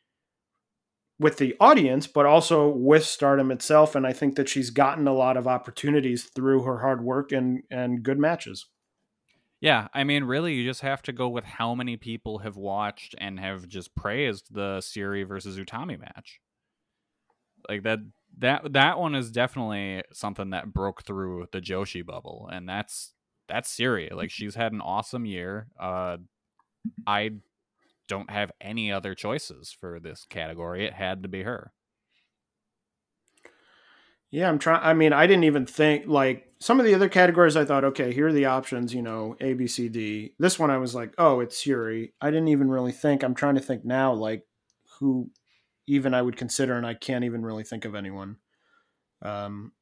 with the audience, but also with Stardom itself. And I think that she's gotten a lot of opportunities through her hard work and and good matches. Yeah, I mean, really, you just have to go with how many people have watched and have just praised the Syuri versus Utami match. Like that, that that one is definitely something that broke through the Joshi bubble, and that's that's Syuri. Like she's had an awesome year. Uh, I don't have any other choices for this category. It had to be her. Yeah, I'm trying. I mean, I didn't even think like some of the other categories. I thought, okay, here are the options. You know, A, B, C, D. This one, I was like, oh, it's Syuri. I didn't even really think. I'm trying to think now, like who even I would consider, and I can't even really think of anyone. Um,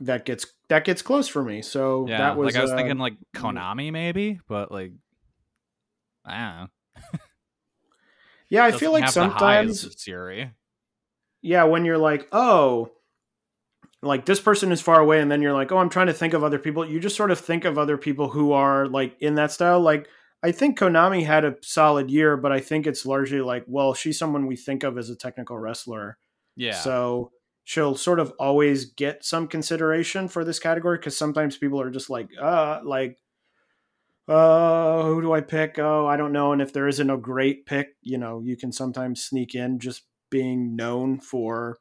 that gets that gets close for me. So Yeah, that was like I was uh, thinking like Konami maybe, but like I don't know. yeah, I feel like have the highs sometimes Syuri. yeah, when you're like, oh, like this person is far away, and then you're like, oh, I'm trying to think of other people. You just sort of think of other people who are like in that style. Like, I think Konami had a solid year, but I think it's largely like, well, she's someone we think of as a technical wrestler. Yeah. So she'll sort of always get some consideration for this category because sometimes people are just like, uh, like, uh, who do I pick? Oh, I don't know. And if there isn't a great pick, you know, you can sometimes sneak in just being known for,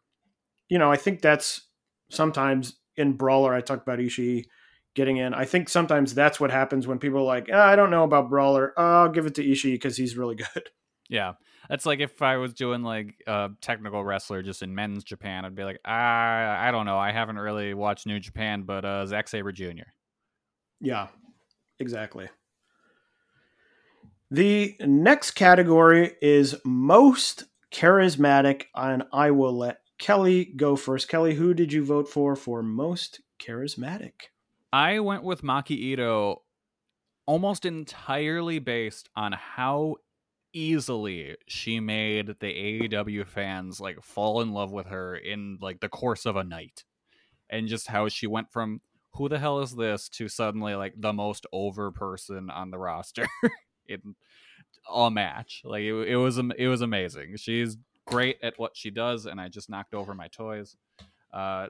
you know, I think that's sometimes in Brawler, I talked about Ishii getting in. I think sometimes that's what happens when people are like, ah, I don't know about Brawler. Oh, I'll give it to Ishii because he's really good. Yeah. That's like if I was doing like a technical wrestler just in men's Japan, I'd be like, I I don't know. I haven't really watched New Japan, but uh, Zack Sabre Jr. Yeah, exactly. The next category is most charismatic, and I will let Kelly go first. Kelly, who did you vote for for most charismatic? I went with Maki Ito almost entirely based on how easily she made the AEW fans like fall in love with her in like the course of a night. And just how she went from who the hell is this to suddenly like the most over person on the roster in a match. Like it, it was it was amazing. She's great at what she does and I just knocked over my toys. Uh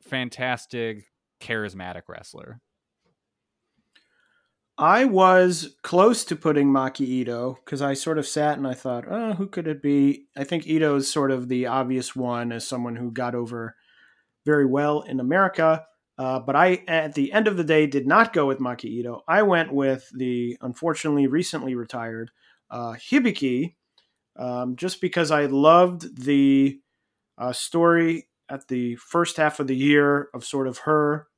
fantastic charismatic wrestler. I was close to putting Maki Ito because I sort of sat and I thought, oh, who could it be? I think Ito is sort of the obvious one as someone who got over very well in America. Uh, but I, at the end of the day, did not go with Maki Ito. I went with the unfortunately recently retired uh, Hibiki, um, just because I loved the uh, story at the first half of the year of sort of her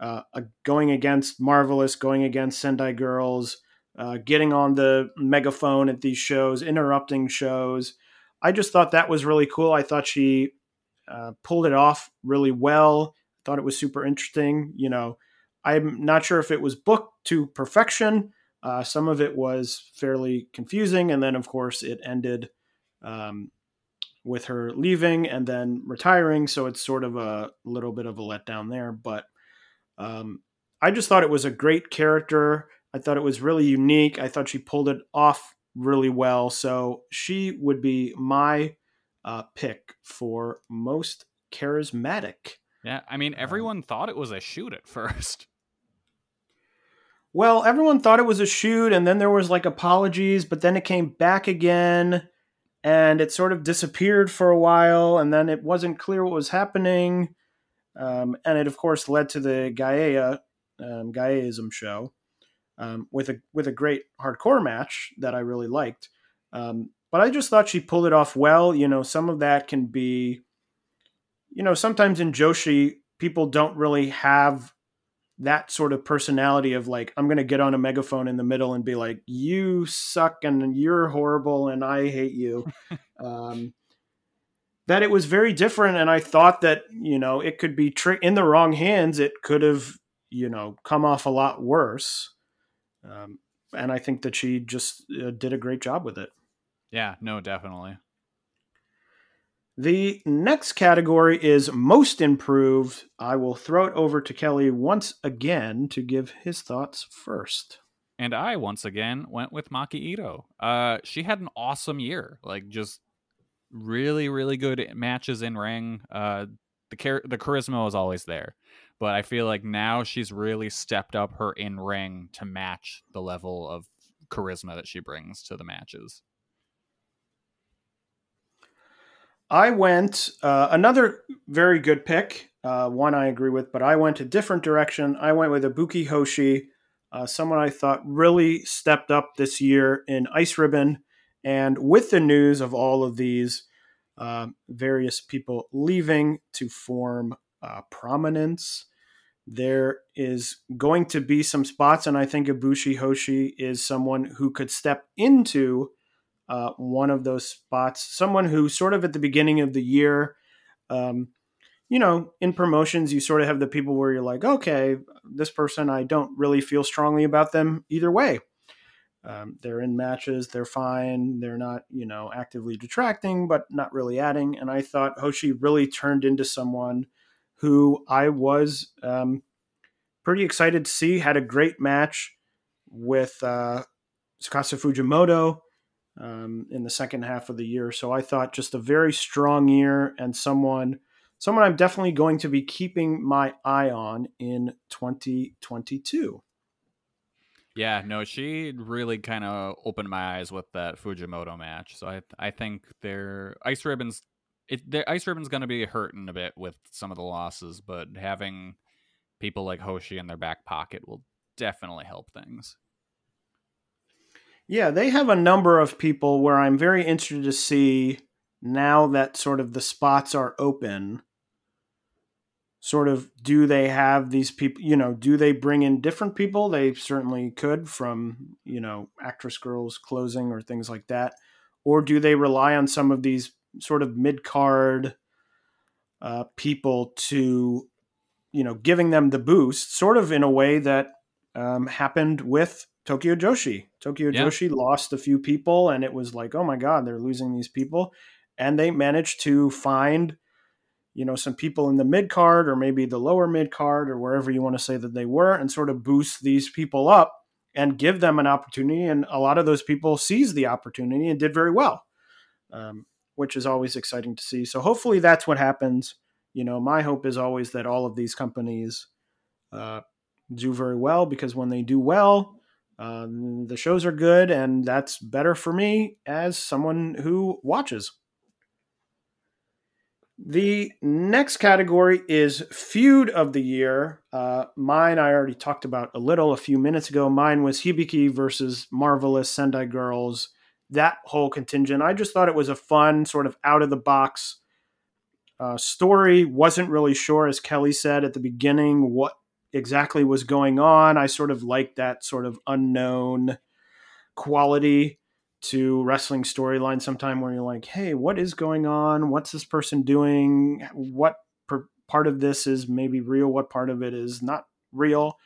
uh, going against Marvelous, going against Sendai Girls, uh, getting on the megaphone at these shows, interrupting shows. I just thought that was really cool. I thought she pulled it off really well. Thought it was super interesting. You know, I'm not sure if it was booked to perfection. Uh, some of it was fairly confusing, and then of course it ended um, with her leaving and then retiring. So it's sort of a little bit of a letdown there, but um, I just thought it was a great character. I thought it was really unique. I thought she pulled it off really well. So she would be my uh, pick for most charismatic. Yeah, I mean, everyone um, thought it was a shoot at first. Well, everyone thought it was a shoot, and then there was like apologies, but then it came back again, and it sort of disappeared for a while, and then it wasn't clear what was happening. Um, and it, of course, led to the Gaea um, Gaeaism show um, with a with a great hardcore match that I really liked. Um, but I just thought she pulled it off well. You know, some of that can be, you know, sometimes in Joshi, people don't really have that sort of personality of like, I'm going to get on a megaphone in the middle and be like, you suck and you're horrible and I hate you. um, that it was very different and i thought that you know it could be tri- in the wrong hands it could have you know come off a lot worse. Um, and i think that she just uh, did a great job with it. Yeah no definitely the next category is most improved i will throw it over to kelly once again to give his thoughts first and i once again went with maki ito uh, she had an awesome year like just really really good matches in ring. Uh, the char- the charisma was always there, but I feel like now she's really stepped up her in ring to match the level of charisma that she brings to the matches. I went uh, another very good pick, uh, one I agree with, but I went a different direction. I went with Ibuki Hoshi, uh, someone I thought really stepped up this year in Ice Ribbon. And with the news of all of these uh, various people leaving to form uh, prominence, there is going to be some spots, and I think Ibuki Hoshi is someone who could step into uh, one of those spots. Someone who, sort of at the beginning of the year, um, you know, in promotions, you sort of have the people where you're like, okay, this person, I don't really feel strongly about them either way. Um, they're in matches, they're fine, they're not, you know, actively detracting, but not really adding. And I thought Hoshi really turned into someone who I was um, pretty excited to see. Had a great match with uh, Fujimoto um, in the second half of the year. So I thought just a very strong year and someone someone I'm definitely going to be keeping my eye on in 2022. Yeah, no, she really kind of opened my eyes with that Fujimoto match. So I I think their ice ribbons it their ice ribbon's going to be hurting a bit with some of the losses, but having people like Hoshi in their back pocket will definitely help things. Yeah, they have a number of people where I'm very interested to see now that sort of the spots are open. Sort of, do they have these people? You know, do they bring in different people? They certainly could from, you know, Actwres girl'Z closing or things like that. Or do they rely on some of these sort of mid card uh, people to, you know, giving them the boost, sort of in a way that um, happened with Tokyo Joshi. Tokyo yeah. Joshi lost a few people, and it was like, oh my god, they're losing these people, and they managed to find, you know, some people in the mid card or maybe the lower mid card or wherever you want to say that they were, and sort of boost these people up and give them an opportunity. And a lot of those people seized the opportunity and did very well, um, which is always exciting to see. So hopefully that's what happens. You know, my hope is always that all of these companies uh, do very well because when they do well um, the shows are good, and that's better for me as someone who watches. The next category is Feud of the Year. Uh, mine, I already talked about a little a few minutes ago. Mine was Hibiki versus Marvelous Sendai Girls. That whole contingent. I just thought it was a fun, sort of out of the box uh, story. Wasn't really sure, as Kelly said at the beginning, what exactly was going on. I sort of like that sort of unknown quality to wrestling storyline sometime where you're like, hey, what is going on? What's this person doing? What per- part of this is maybe real? What part of it is not real?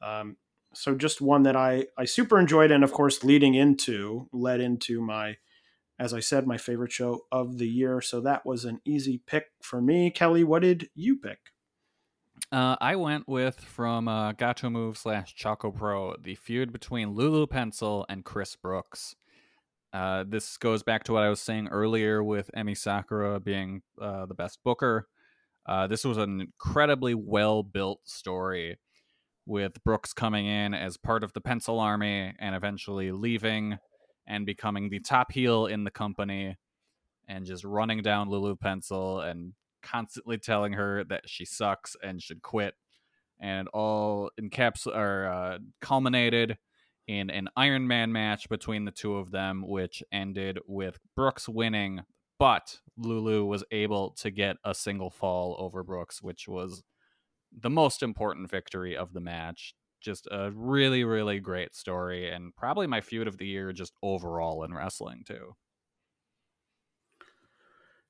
Um, so just one that I, I super enjoyed. And of course, leading into, led into my, as I said, my favorite show of the year. So that was an easy pick for me. Kelly, what did you pick? Uh, I went with from uh, Gatoh Move slash Choco Pro the feud between Lulu Pencil and Chris Brooks. Uh, this goes back to what I was saying earlier with Emi Sakura being uh, the best booker. Uh, this was an incredibly well built story with Brooks coming in as part of the Pencil Army and eventually leaving and becoming the top heel in the company and just running down Lulu Pencil and constantly telling her that she sucks and should quit, and all encaps or uh, culminated in an Iron Man match between the two of them, which ended with Brooks winning, but Lulu was able to get a single fall over Brooks, which was the most important victory of the match. Just a really, really great story, and probably my feud of the year, just overall in wrestling, too.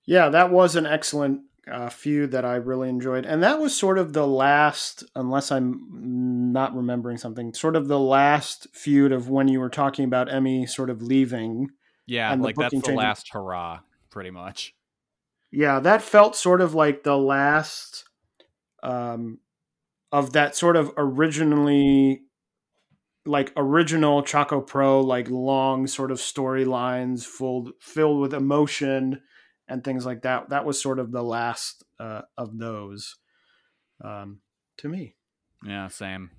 Yeah, that was an excellent a feud that I really enjoyed, and that was sort of the last, unless I'm not remembering something, sort of the last feud of when you were talking about Emi sort of leaving. Yeah, like that's the last hurrah, pretty much. Yeah, that felt sort of like the last um, of that sort of originally like original Choco Pro, like long sort of storylines full filled with emotion and things like that. That was sort of the last uh, of those um, to me. Yeah, same.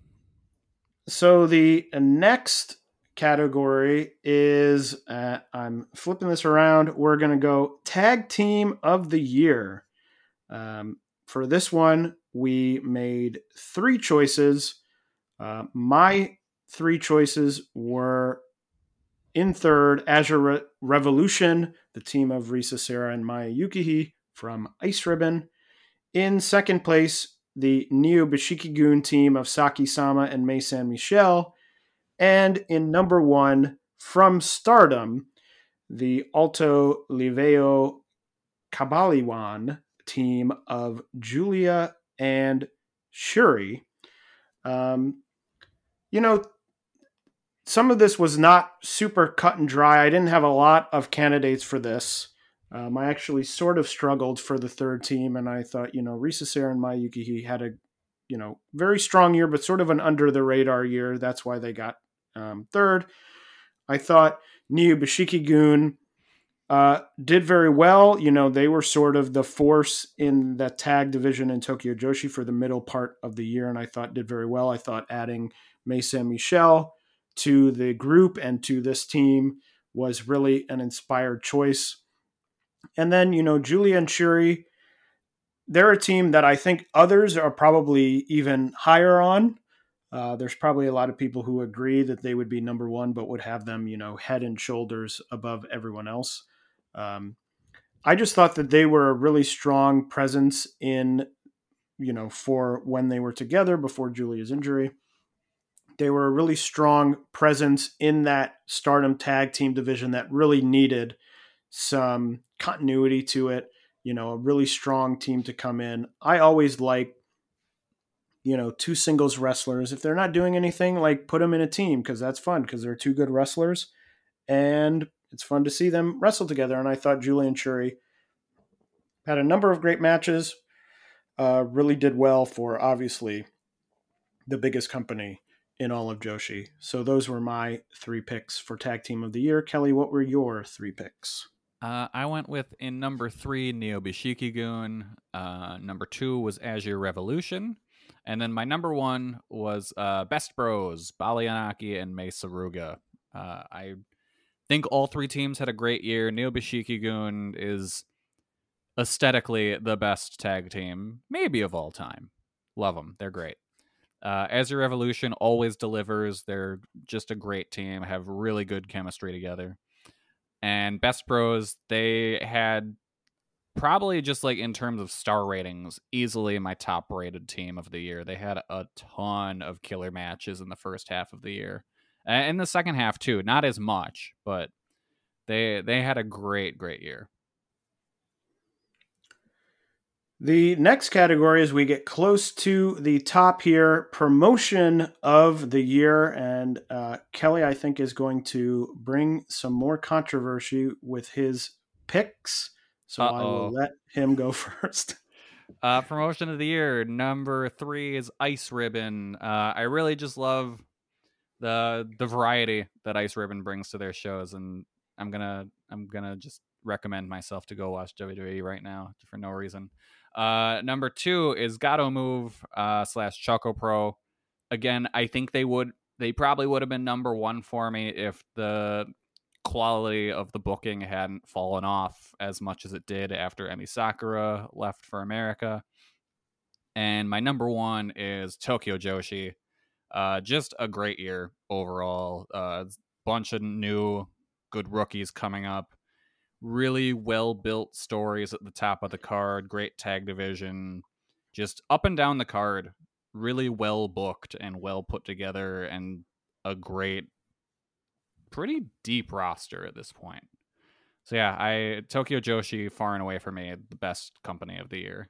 So the next category is uh, I'm flipping this around. We're going to go tag team of the year. Um, for this one, we made three choices. Uh, my three choices were in third, Azure Re- Revolution, the team of Risa Sera and Maya Yukihi from Ice Ribbon. In second place, the Neo Bishikigun team of Sakisama and Mei Saint-Michel. And in number one, from Stardom, the Alto Livello Kabaliwan team of Giulia and Syuri. Um, you know, some of this was not super cut and dry. I didn't have a lot of candidates for this. Um, I actually sort of struggled for the third team, and I thought, you know, Risa Sera and Mayuki he had a, you know, very strong year, but sort of an under the radar year. That's why they got um, third. I thought Neo Bishiki uh, did very well. You know, they were sort of the force in the tag division in Tokyo Joshi for the middle part of the year, and I thought did very well. I thought adding Mei Saint-Michel to the group and to this team was really an inspired choice. And then, you know, Giulia and Syuri, they're a team that I think others are probably even higher on. Uh, there's probably a lot of people who agree that they would be number one, but would have them, you know, head and shoulders above everyone else. Um, I just thought that they were a really strong presence in, you know, for when they were together before Giulia's injury. They were a really strong presence in that stardom tag team division that really needed some continuity to it, you know, a really strong team to come in. I always like you know, two singles wrestlers. If they're not doing anything, like put them in a team because that's fun because they're two good wrestlers and it's fun to see them wrestle together. And I thought Julian Shuri had a number of great matches, uh, really did well for obviously the biggest company in all of Joshi. So those were my three picks for tag team of the year. Kelly, what were your three picks? Uh, I went with in number three Neo Bishikigun. Uh, number two was Azure Revolution. And then my number one was uh, Best Bros, Baliyan Akki and Mei Suruga. Uh, I think all three teams had a great year. Neo Bishikigun is aesthetically the best tag team, maybe of all time. Love them. They're great. Uh, Azure Revolution always delivers. They're just a great team, have really good chemistry together. And Best Bros, they had probably just like in terms of star ratings, easily my top rated team of the year. They had a ton of killer matches in the first half of the year. In the second half too, not as much, but they they had a great great year. The next category, as we get close to the top here, promotion of the year. And uh, Kelly, I think, is going to bring some more controversy with his picks. So Uh-oh. I will let him go first. Uh, promotion of the year number three is Ice Ribbon. Uh, I really just love the the variety that Ice Ribbon brings to their shows, and I'm gonna I'm gonna just recommend myself to go watch WWE right now for no reason. Uh, number two is Gatoh Move uh, slash Choco Pro. Again, I think they would they probably would have been number one for me if the quality of the booking hadn't fallen off as much as it did after Emi Sakura left for America. And my number one is Tokyo Joshi. Uh, just a great year overall. A uh, bunch of new good rookies coming up. Really well built stories at the top of the card. Great tag division. Just up and down the card. Really well booked and well put together, and a great pretty deep roster at this point. So yeah, I Tokyo Joshi far and away for me the best company of the year.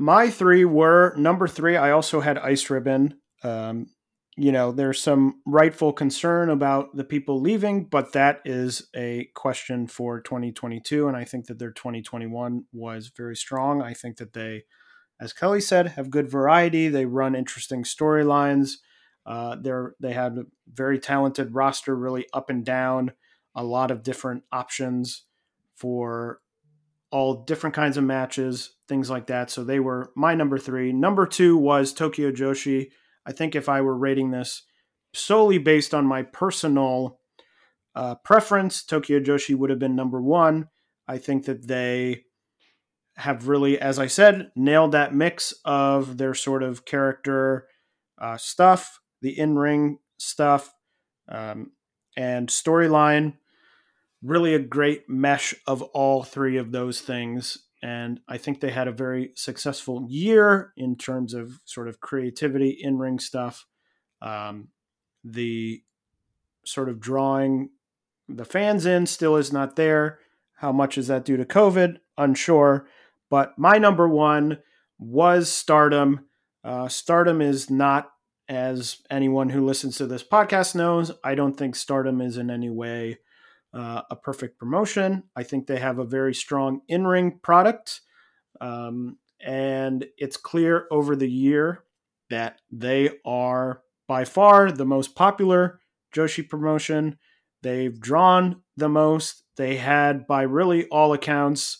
My three were number three. I also had Ice Ribbon. Um, you know, there's some rightful concern about the people leaving, but that is a question for 2022. And I think that their 2021 was very strong. I think that they, as Kelly said, have good variety. They run interesting storylines. Uh, they're they had a very talented roster, really up and down, a lot of different options for all different kinds of matches, things like that. So they were my number three. Number two was Tokyo Joshi. I think if I were rating this solely based on my personal uh, preference, Tokyo Joshi would have been number one. I think that they have really, as I said, nailed that mix of their sort of character uh, stuff, the in ring stuff, um, and storyline really a great mesh of all three of those things. and I think they had a very successful year in terms of sort of creativity, in ring stuff. Um, the sort of drawing the fans in still is not there. How much is that due to COVID? Unsure. But my number one was Stardom. Uh, Stardom is not, as anyone who listens to this podcast knows, I don't think Stardom is in any way uh, a perfect promotion. I think they have a very strong in ring product. Um, and it's clear over the year that they are by far the most popular Joshi promotion. They've drawn the most. They had, by really all accounts,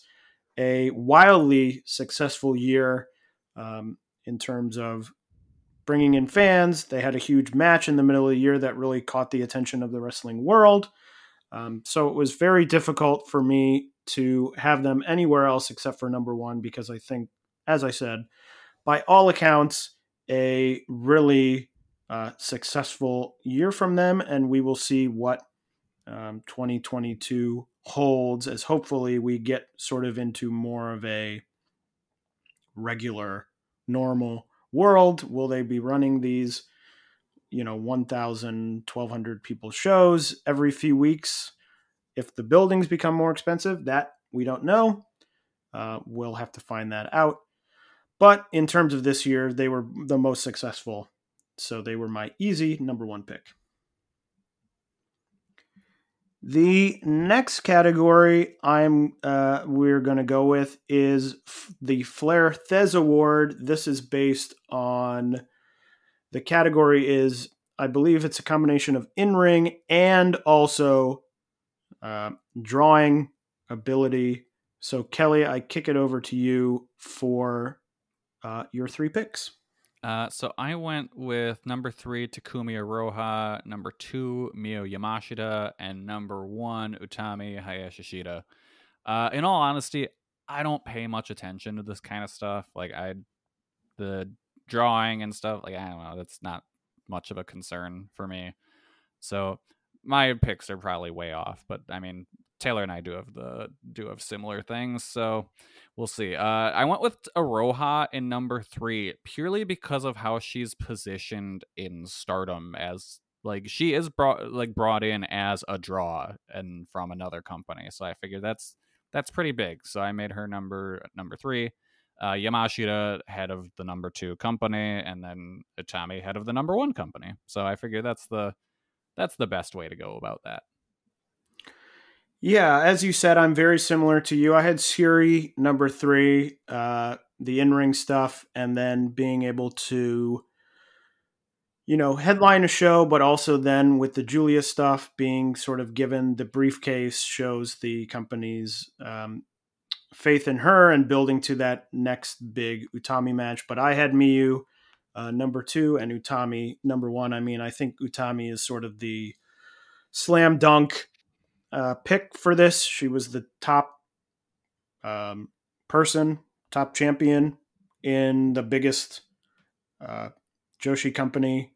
a wildly successful year um, in terms of bringing in fans. They had a huge match in the middle of the year that really caught the attention of the wrestling world. Um, so it was very difficult for me to have them anywhere else except for number one because I think, as I said, by all accounts, a really uh, successful year from them, and we will see what um, 2022 holds as hopefully we get sort of into more of a regular, normal world. Will they be running these? You know 1000 1200 people shows every few weeks. If the buildings become more expensive that we don't know. Uh, we'll have to find that out. But in terms of this year they were the most successful. So they were my easy number one pick. The next category I'm uh, we're going to go with is f- the Flair Thesz Award. This is based on the category is, I believe it's a combination of in ring and also uh, drawing ability. So, Kelly, I kick it over to you for uh, your three picks. Uh, so I went with number three Takumi Iroha, number two Miyu Yamashita, and number one Utami Hayashishita. Uh, in all honesty, I don't pay much attention to this kind of stuff. Like I, the drawing and stuff. Like I don't know, that's not much of a concern for me. So my picks are probably way off, but I mean Taylor and I do have the do have similar things, so we'll see. Uh, I went with Iroha in number three purely because of how she's positioned in Stardom as like she is brought like brought in as a draw and from another company, so I figured that's that's pretty big. So I made her number number three uh, Yamashita head of the number two company, and then Utami head of the number one company. So I figure that's the that's the best way to go about that. Yeah, as you said, I'm very similar to you. I had Syuri number three, uh, the in ring stuff, and then being able to, you know, headline a show, but also then with the Giulia stuff being sort of given the briefcase shows the company's um, faith in her and building to that next big Utami match. But I had Miyu uh, number two and Utami number one. I mean, I think Utami is sort of the slam dunk uh, pick for this. She was the top um, person, top champion in the biggest uh, Joshi company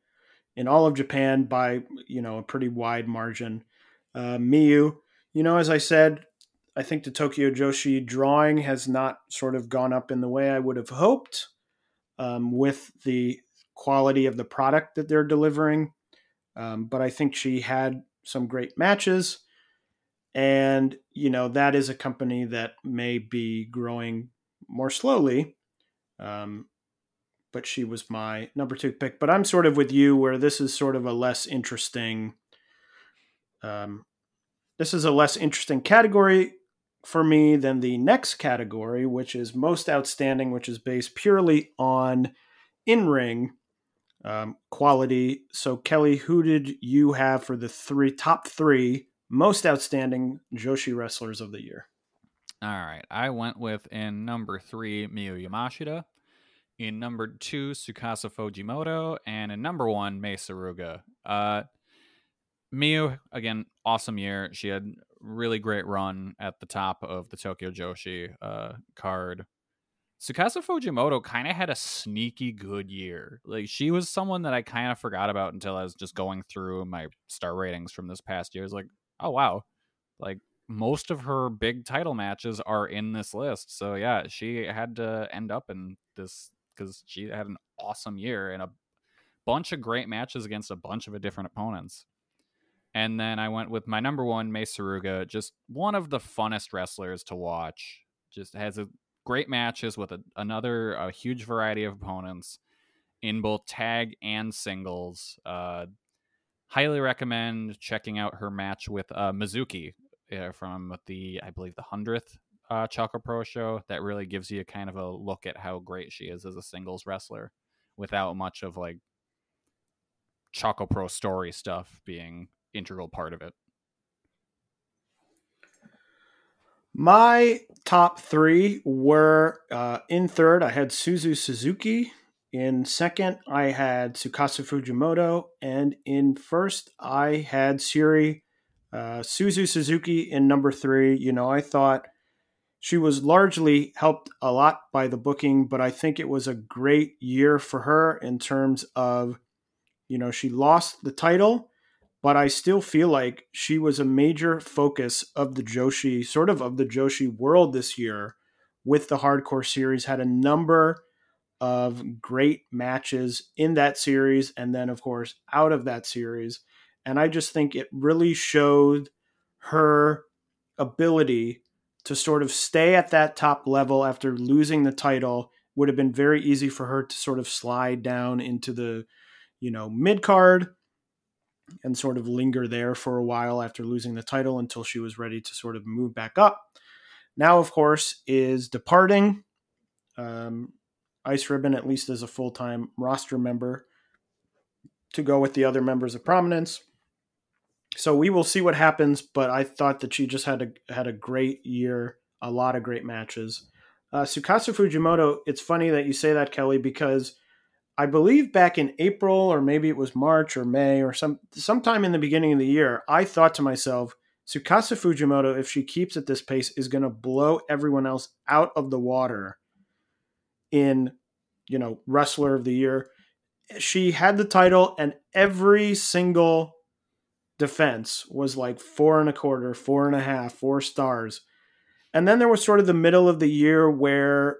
in all of Japan by you know a pretty wide margin. Uh, Miyu, you know, as I said, I think the Tokyo Joshi drawing has not sort of gone up in the way I would have hoped um, with the quality of the product that they're delivering. Um, but I think she had some great matches. And, you know, that is a company that may be growing more slowly. Um, but she was my number two pick. But I'm sort of with you where this is sort of a less interesting. Um, this is a less interesting category for me than the next category, which is most outstanding, which is based purely on in ring um, quality. So, Kelly, who did you have for the three top three most outstanding Joshi wrestlers of the year? All right, I went with in number three Miyu Yamashita, in number two Tsukasa Fujimoto, and in number one Mei Suruga. Uh, Miyu again, awesome year. She had really great run at the top of the Tokyo Joshi uh, card. Tsukasa Fujimoto kind of had a sneaky good year. Like she was someone that I kind of forgot about until I was just going through my star ratings from this past year. I was like, oh wow, like most of her big title matches are in this list. So yeah, she had to end up in this because she had an awesome year and a bunch of great matches against a bunch of different opponents. And then I went with my number one, Mei Suruga, just one of the funnest wrestlers to watch. Just has a great matches with a, another a huge variety of opponents in both tag and singles. Uh, highly recommend checking out her match with uh, Mizuki uh, from the, I believe, the hundredth uh, Choco Pro show. That really gives you kind of a look at how great she is as a singles wrestler, without much of like Choco Pro story stuff being integral part of it. My top three were uh, in third, I had Suzu Suzuki. In second, I had Tsukasa Fujimoto. And in first, I had Syuri uh, Suzu Suzuki in number three. You know, I thought she was largely helped a lot by the booking, but I think it was a great year for her in terms of, you know, she lost the title but I still feel like she was a major focus of the Joshi, sort of of the Joshi world this year with the hardcore series, had a number of great matches in that series, and then, of course, out of that series. And I just think it really showed her ability to sort of stay at that top level after losing the title. Would have been very easy for her to sort of slide down into the, you know, mid card and sort of linger there for a while after losing the title until she was ready to sort of move back up. Now, of course, is departing um, Ice Ribbon, at least as a full time roster member, to go with the other members of prominence. So we will see what happens, but I thought that she just had a had a great year, a lot of great matches. Uh, Tsukasa Fujimoto, it's funny that you say that, Kelly, because I believe back in April or maybe it was March or May or some sometime in the beginning of the year, I thought to myself, Tsukasa Fujimoto, if she keeps at this pace, is going to blow everyone else out of the water in, you know, wrestler of the year. She had the title, and every single defense was like four and a quarter, four and a half, four stars. And then there was sort of the middle of the year where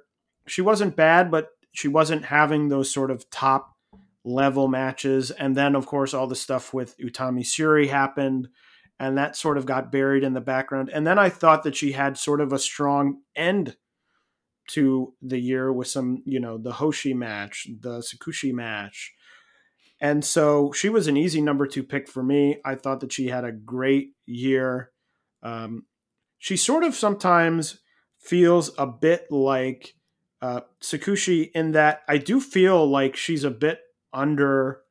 she wasn't bad, but she wasn't having those sort of top level matches. And then, of course, all the stuff with Utami Syuri happened, and that sort of got buried in the background. And then I thought that she had sort of a strong end to the year with some, you know, the Hoshi match, the Tsukushi match. And so she was an easy number two pick for me. I thought that she had a great year. Um, she sort of sometimes feels a bit like uh, Tsukushi in that I do feel like she's a bit under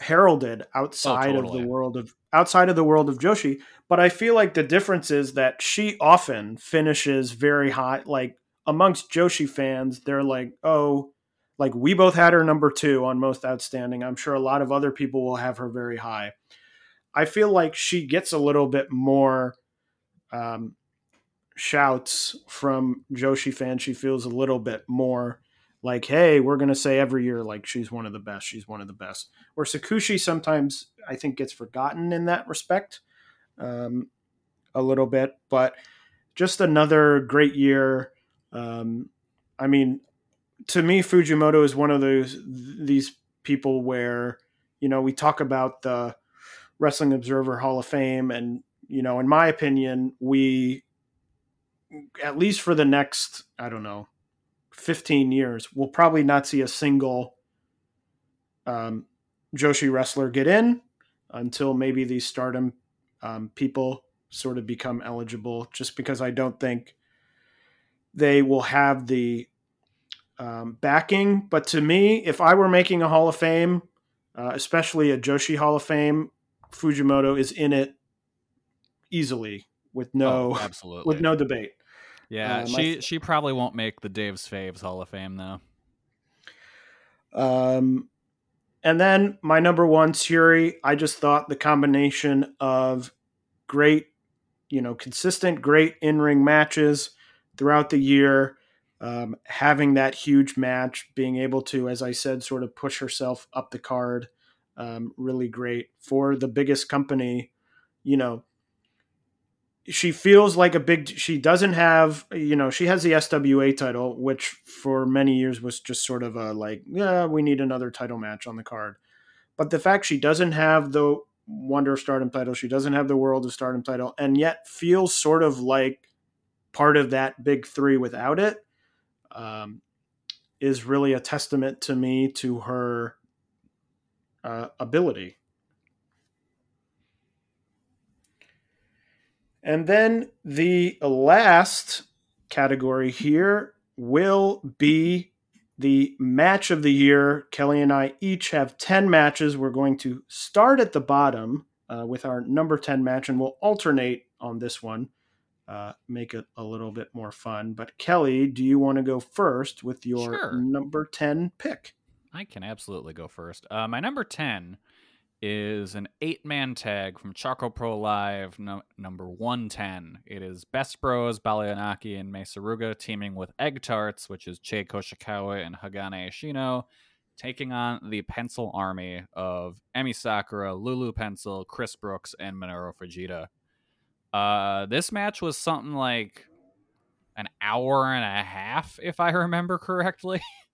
heralded outside oh, totally. of the world of outside of the world of Joshi. But I feel like the difference is that she often finishes very high. Like amongst Joshi fans, they're like, oh, like we both had her number two on most outstanding. I'm sure a lot of other people will have her very high. I feel like she gets a little bit more um, shouts from Joshi fans, she feels a little bit more like, hey, we're going to say every year, like, she's one of the best. She's one of the best. Where Tsukushi sometimes, I think, gets forgotten in that respect um, a little bit. But just another great year. Um, I mean, to me, Fujimoto is one of those these people where, you know, we talk about the Wrestling Observer Hall of Fame, and, you know, in my opinion, we at least for the next, I don't know, 15 years, we'll probably not see a single um, Joshi wrestler get in until maybe these stardom um, people sort of become eligible, just because I don't think they will have the um, backing. But to me, if I were making a Hall of Fame, uh, especially a Joshi Hall of Fame, Fujimoto is in it easily with no oh, absolutely with no debate. Yeah, uh, she she probably won't make the Dave's Faves Hall of Fame though. Um, and then my number one, Syuri. I just thought the combination of great, you know, consistent, great in ring matches throughout the year, um, having that huge match, being able to, as I said, sort of push herself up the card, um, really great for the biggest company. You know, she feels like a big she doesn't have you know she has the SWA title which for many years was just sort of a like yeah we need another title match on the card. But the fact she doesn't have the Wonder of Stardom title she doesn't have the World of Stardom title and yet feels sort of like part of that big 3 without it um, is really a testament to me to her uh, ability And then the last category here will be the match of the year. Kelly and I each have 10 matches. We're going to start at the bottom uh, with our number 10 match, and we'll alternate on this one, uh, make it a little bit more fun. But Kelly, do you want to go first with your Sure. number 10 pick? I can absolutely go first. Uh, my number 10 is an eight man tag from Choco Pro Live no, number 110. It is Best Bros, Baliyan Akki, and Mei Suruga teaming with Egg Tarts, which is Chie Koishikawa and Hagane Ishino, taking on the Pencil Army of Emi Sakura, Lulu Pencil, Chris Brooks, and Minoru Fujita. Uh, this match was something like an hour and a half, if I remember correctly.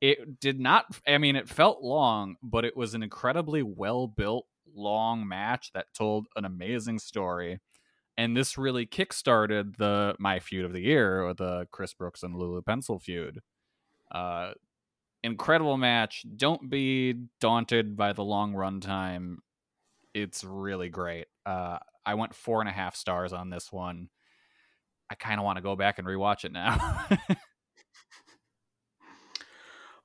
it did not i mean it felt long but it was an incredibly well built long match that told an amazing story. And this really kickstarted the my feud of the year or the chris brooks and lulu pencil feud. Uh incredible match. Don't be daunted by the long run time. It's really great. Uh i went four and a half stars on this one. I kind of want to go back and rewatch it now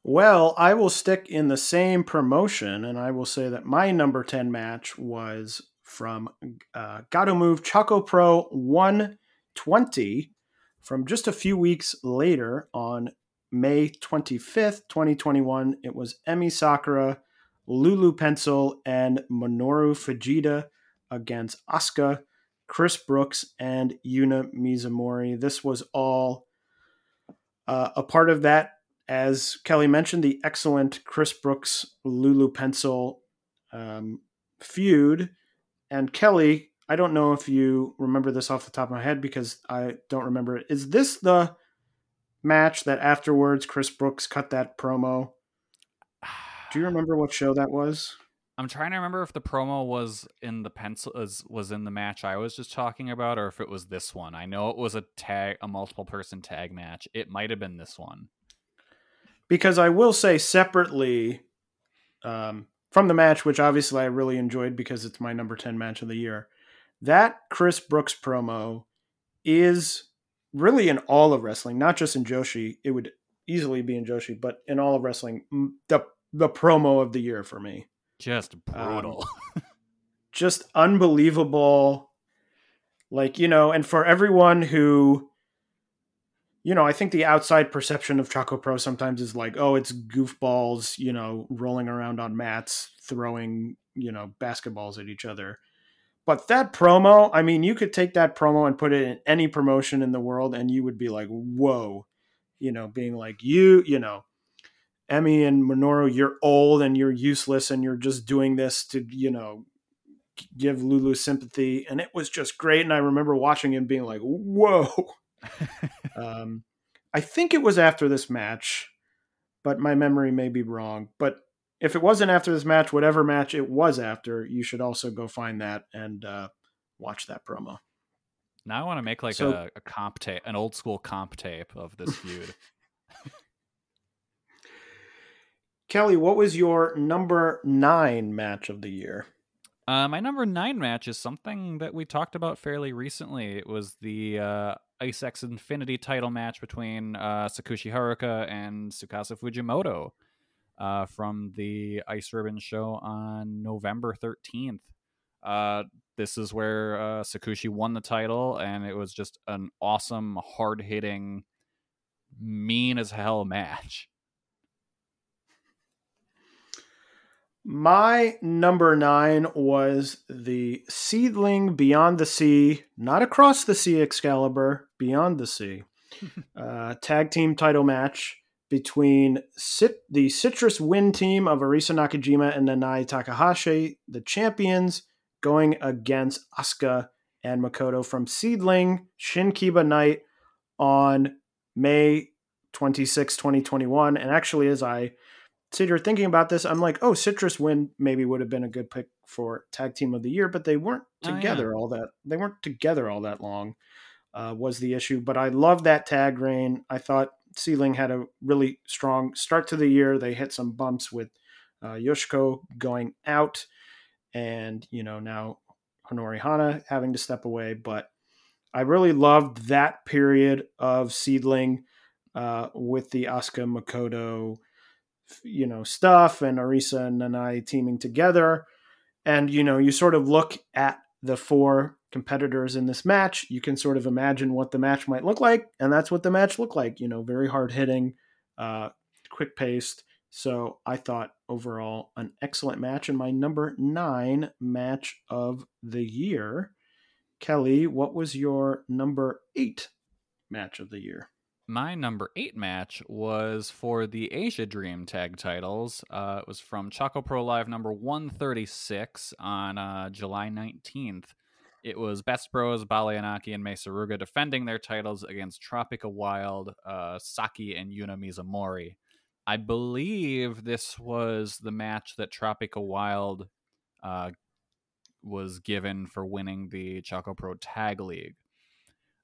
Well, I will stick in the same promotion, and I will say that my number 10 match was from uh, Gatoh Move Choco Pro 120 from just a few weeks later on May 25th, 2021. It was Emi Sakura, Lulu Pencil, and Minoru Fujita against Asuka, Chris Brooks, and Yuna Mizumori. This was all uh, a part of that as Kelly mentioned, the excellent Chris Brooks Lulu Pencil um, feud. And Kelly, I don't know if you remember this off the top of my head because I don't remember it. Is this the match that afterwards Chris Brooks cut that promo? Do you remember what show that was? I'm trying to remember if the promo was in the pencil was, was in the match I was just talking about, or if it was this one. I know it was a tag, a multiple person tag match. It might have been this one. Because I will say separately um, from the match, which obviously I really enjoyed because it's my number 10 match of the year, that Chris Brooks promo is really in all of wrestling, not just in Joshi. It would easily be in Joshi, but in all of wrestling, the, the promo of the year for me. Just Um, brutal. Just unbelievable. Like, you know, and for everyone who you know, I think the outside perception of Choco Pro sometimes is like, oh, it's goofballs, you know, rolling around on mats, throwing, you know, basketballs at each other. But that promo, I mean, you could take that promo and put it in any promotion in the world, and you would be like, whoa, you know, being like, you, you know, Emi and Minoru, you're old and you're useless and you're just doing this to, you know, give Lulu sympathy. And it was just great. And I remember watching him being like, whoa. Um, I think it was after this match, but my memory may be wrong. But if it wasn't after this match, whatever match it was after, you should also go find that and uh, watch that promo. now I want to make like So- a, a comp tape, an old school comp tape of this feud. Kelly, what was your number nine match of the year? Uh, my number nine match is something that we talked about fairly recently. It was the uh, Ice X Infinity title match between uh, Tsukushi Haruka and Tsukasa Fujimoto uh, from the Ice Ribbon show on November 13th. Uh, this is where uh, Tsukushi won the title, and it was just an awesome, hard hitting, mean as hell match. My number nine was the Seadlinnng Beyond the Sea, not across the sea Excalibur, Beyond the Sea, uh, tag team title match between Cit- the Citrus Wind team of Arisa Nakajima and Nanae Takahashi, the champions, going against Asuka and Makoto from Seadlinnng Shinkiba Night on May 26, 2021. And actually, as I sit here thinking about this, I'm like, oh, Citrus Wind maybe would have been a good pick for tag team of the year, but they weren't together oh, yeah. all that. They weren't together all that long. Uh, was the issue, but I love that tag reign. I thought Seadlinnng had a really strong start to the year. They hit some bumps with uh, Yoshiko going out, and you know now Honori Hana having to step away. But I really loved that period of Seadlinnng uh, with the Asuka Makoto, you know, stuff and Arisa and Nanae teaming together. And, you know, you sort of look at the four competitors in this match. You can sort of imagine what the match might look like. And that's what the match looked like, you know, very hard hitting, uh, quick paced. So I thought overall an excellent match and my number nine match of the year. Kelly, what was your number eight match of the year? My number eight match was for the Asia Dream tag titles. Uh, it was from Choco Pro Live number 136 on uh, July 19th. It was Best Bros, Bale Yanaki, and Mei Suruga defending their titles against Tropica Wild, uh, Saki, and Yuna Mizumori. I believe this was the match that Tropica Wild uh, was given for winning the Choco Pro Tag League.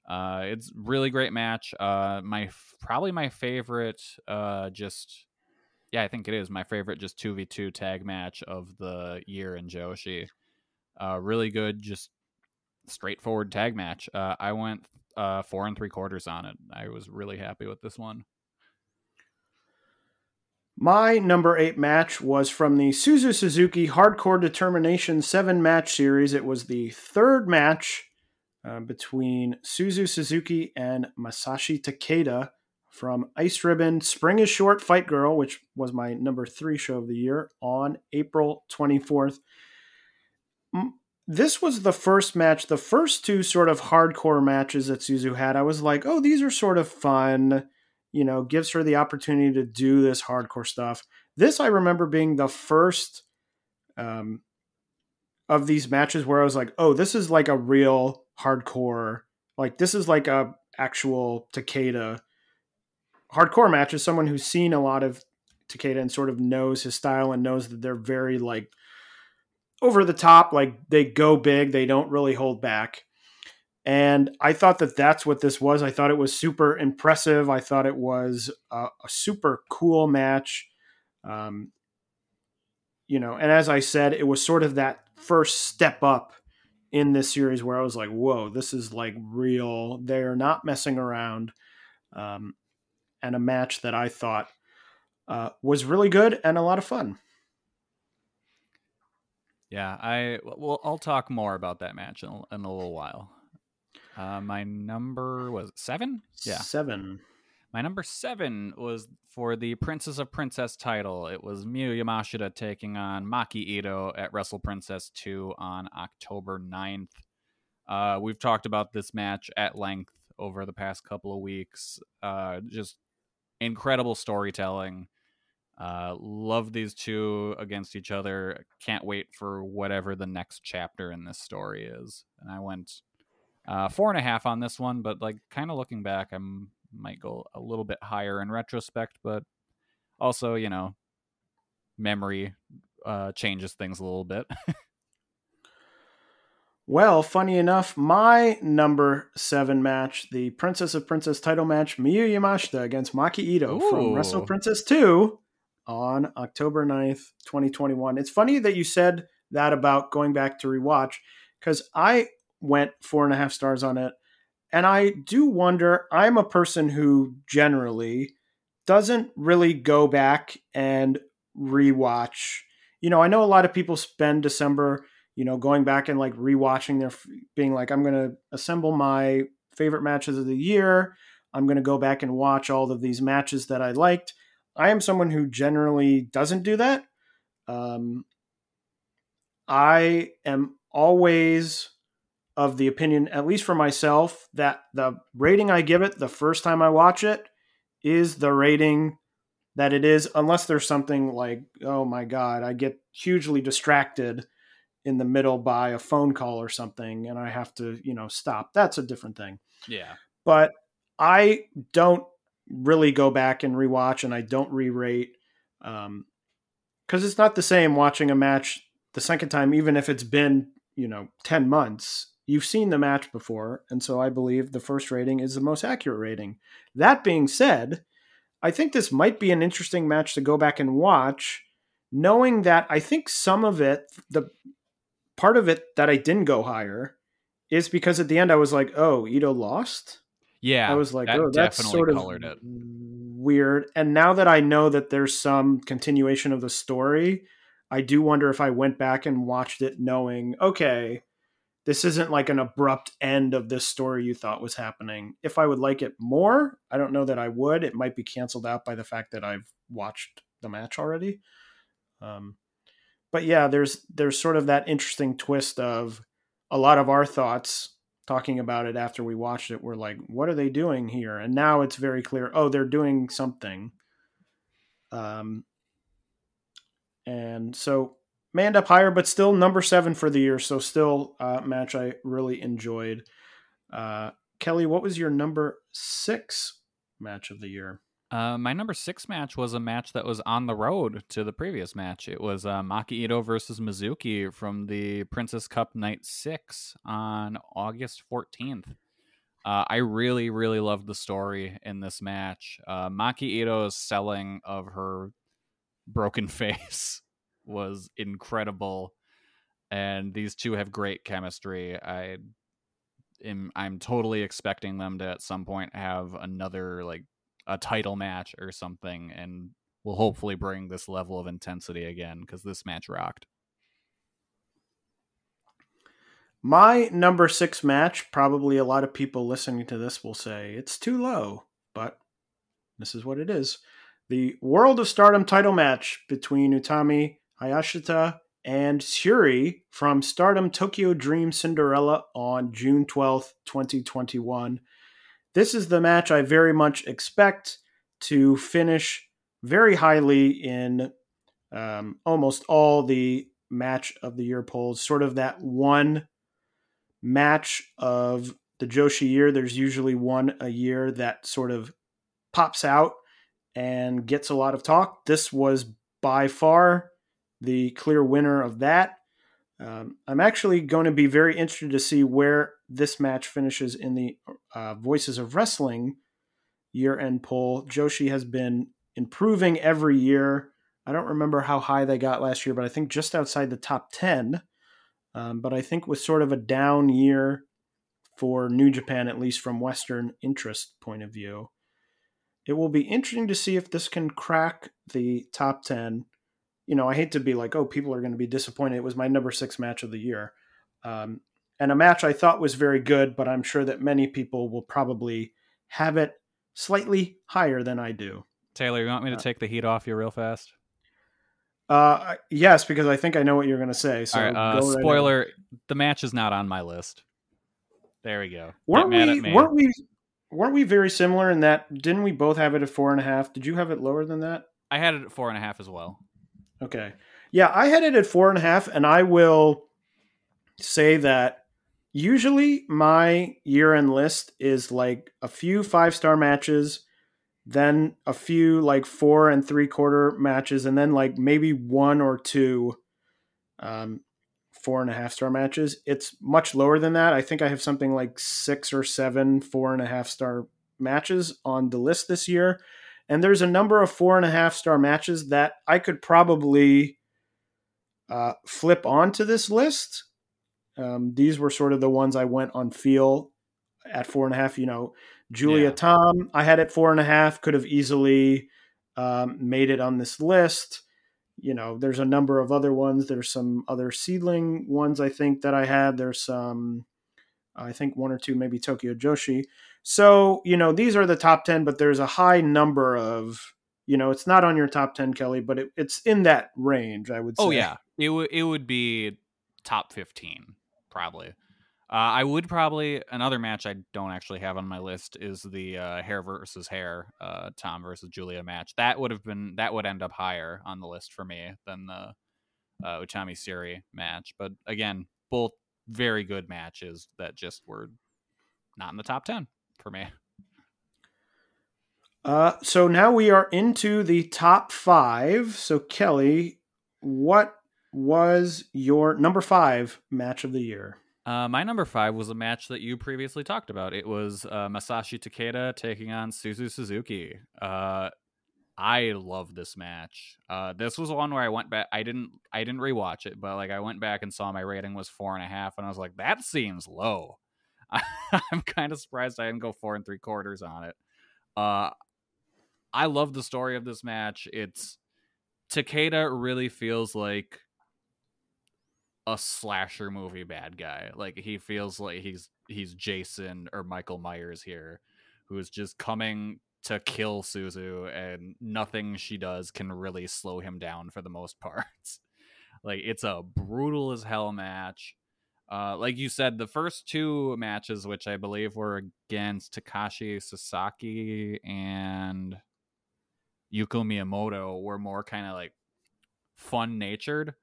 Uh, it's really great match. Uh, my probably my favorite. Uh, just yeah, I think it is my favorite. Just two v two tag match of the year in Joshi. Uh, really good, just straightforward tag match. Uh, I went uh, four and three quarters on it. I was really happy with this one. My number eight match was from the Suzu Suzuki Hardcore Determination 7 match series. It was the third match uh, between Suzu Suzuki and Masashi Takeda from Ice Ribbon Spring is Short Fight Girl, which was my number three show of the year, on April 24th. This was the first match, the first two sort of hardcore matches that Suzu had. I was like, oh, these are sort of fun you know, gives her the opportunity to do this hardcore stuff. This I remember being the first um, of these matches where I was like, oh, this is like a real hardcore, like this is like a actual Takeda hardcore match is someone who's seen a lot of Takeda and sort of knows his style and knows that they're very like over the top, like they go big, they don't really hold back. And I thought that that's what this was. I thought it was super impressive. I thought it was a, a super cool match. Um, you know, and as I said, it was sort of that first step up in this series where I was like, whoa, this is like real. They're not messing around. Um, and a match that I thought uh, was really good and a lot of fun. Yeah, I well, I'll talk more about that match in, in a little while. Uh, my number was seven. Yeah, seven. My number seven was for the Princess of Princess title. It was Miyu Yamashita taking on Maki Ito at Wrestle Princess 2 on October 9th. Uh, we've talked about this match at length over the past couple of weeks. Uh, just incredible storytelling. Uh, love these two against each other. Can't wait for whatever the next chapter in this story is. And I went uh, four and a half on this one, but like kind of looking back, I might go a little bit higher in retrospect, but also, you know, memory uh, changes things a little bit. well, funny enough, my number seven match, the Princess of Princess title match, Miyu Yamashita against Maki Ito Ooh. from Wrestle Princess 2 on October 9th, 2021. It's funny that you said that about going back to rewatch because I went four and a half stars on it. And I do wonder, I'm a person who generally doesn't really go back and rewatch. You know, I know a lot of people spend December, you know, going back and like rewatching their, being like, I'm going to assemble my favorite matches of the year. I'm going to go back and watch all of these matches that I liked. I am someone who generally doesn't do that. Um, I am always of the opinion, at least for myself, that the rating I give it the first time I watch it is the rating that it is, unless there's something like, oh my God, I get hugely distracted in the middle by a phone call or something and I have to, you know, stop. That's a different thing. Yeah. But I don't really go back and rewatch and I don't re-rate um cuz it's not the same watching a match the second time even if it's been, you know, 10 months. You've seen the match before and so I believe the first rating is the most accurate rating. That being said, I think this might be an interesting match to go back and watch knowing that I think some of it the part of it that I didn't go higher is because at the end I was like, "Oh, Ito lost." Yeah, I was like, that "Oh, that's sort of it. weird." And now that I know that there's some continuation of the story, I do wonder if I went back and watched it knowing, okay, this isn't like an abrupt end of this story you thought was happening. If I would like it more, I don't know that I would. It might be canceled out by the fact that I've watched the match already. Um, but yeah, there's there's sort of that interesting twist of a lot of our thoughts talking about it after we watched it. We're like, what are they doing here? And now it's very clear. Oh, they're doing something. Um, and so may end up higher, but still number seven for the year. So still a match I really enjoyed. Uh, Kelly, what was your number six match of the year? Uh, my number six match was a match that was on the road to the previous match. It was uh, Maki Ito versus Mizuki from the Princess Cup Night Six on August 14th. Uh, I really, really loved the story in this match. Uh, Maki Ito's selling of her broken face was incredible, and these two have great chemistry. I am, I'm totally expecting them to at some point have another like a title match or something and will hopefully bring this level of intensity again because this match rocked. My number six match, probably a lot of people listening to this will say it's too low, but this is what it is. The World of Stardom title match between Utami Hayashishita and Syuri from Stardom Tokyo Dream Cinderella on June 12th, 2021. This is the match I very much expect to finish very highly in um, almost all the match of the year polls. Sort of that one match of the Joshi year. There's usually one a year that sort of pops out and gets a lot of talk. This was by far the clear winner of that. Um, I'm actually going to be very interested to see where this match finishes in the uh, Voices of Wrestling year end poll. Joshi has been improving every year. I don't remember how high they got last year, but I think just outside the top 10. Um, but I think with sort of a down year for New Japan, at least from Western interest point of view, it will be interesting to see if this can crack the top 10 you know, I hate to be like, oh, people are going to be disappointed. It was my number six match of the year. Um, and a match I thought was very good, but I'm sure that many people will probably have it slightly higher than I do. Taylor, you want me to uh, take the heat off you real fast? Uh, yes, because I think I know what you're going to say. So, right, uh, spoiler: the match is not on my list. There we go. Weren't we? Weren't we? Weren't we very similar in that? Didn't we both have it at four and a half? Did you have it lower than that? I had it at four and a half as well. Okay. Yeah, I had it at four and a half, and I will say that usually my year end list is like a few five star matches, then a few like four and three quarter matches, and then like maybe one or two um, four and a half star matches. It's much lower than that. I think I have something like six or seven four and a half star matches on the list this year. And there's a number of four and a half star matches that I could probably uh, flip onto this list. Um, these were sort of the ones I went on feel at four and a half. You know, Giulia yeah. Tam, I had at four and a half, could have easily um, made it on this list. You know, there's a number of other ones. There's some other Seadlinnng ones I think that I had. There's some, I think one or two, maybe Tokyo Joshi. So, you know, these are the top 10, but there's a high number of, you know, it's not on your top 10, Kelly, but it, it's in that range, I would oh, say. Oh, yeah. It, w- it would be top 15, probably. Uh, I would probably another match I don't actually have on my list is the uh, hair versus hair, uh, Tam versus Giulia match. That would have been that would end up higher on the list for me than the uh, Utami Syuri match. But again, both very good matches that just were not in the top 10 for me. Uh, so now we are into the top five. So, Kelly, what was your number five match of the year? Uh, my number five was a match that you previously talked about. It was uh, Masashi Takeda taking on Suzu Suzuki. Uh, I love this match. Uh, this was one where I went back. I didn't. I didn't rewatch it, but like I went back and saw my rating was four and a half, and I was like, that seems low. I'm kind of surprised I didn't go four and three quarters on it. Uh, I love the story of this match. It's Takeda really feels like a slasher movie bad guy. Like he feels like he's he's Jason or Michael Myers here, who is just coming to kill Suzu, and nothing she does can really slow him down for the most parts. like it's a brutal as hell match. Uh, like you said, the first two matches, which I believe were against Takashi Sasaki and Yuko Miyamoto, were more kind of like fun natured.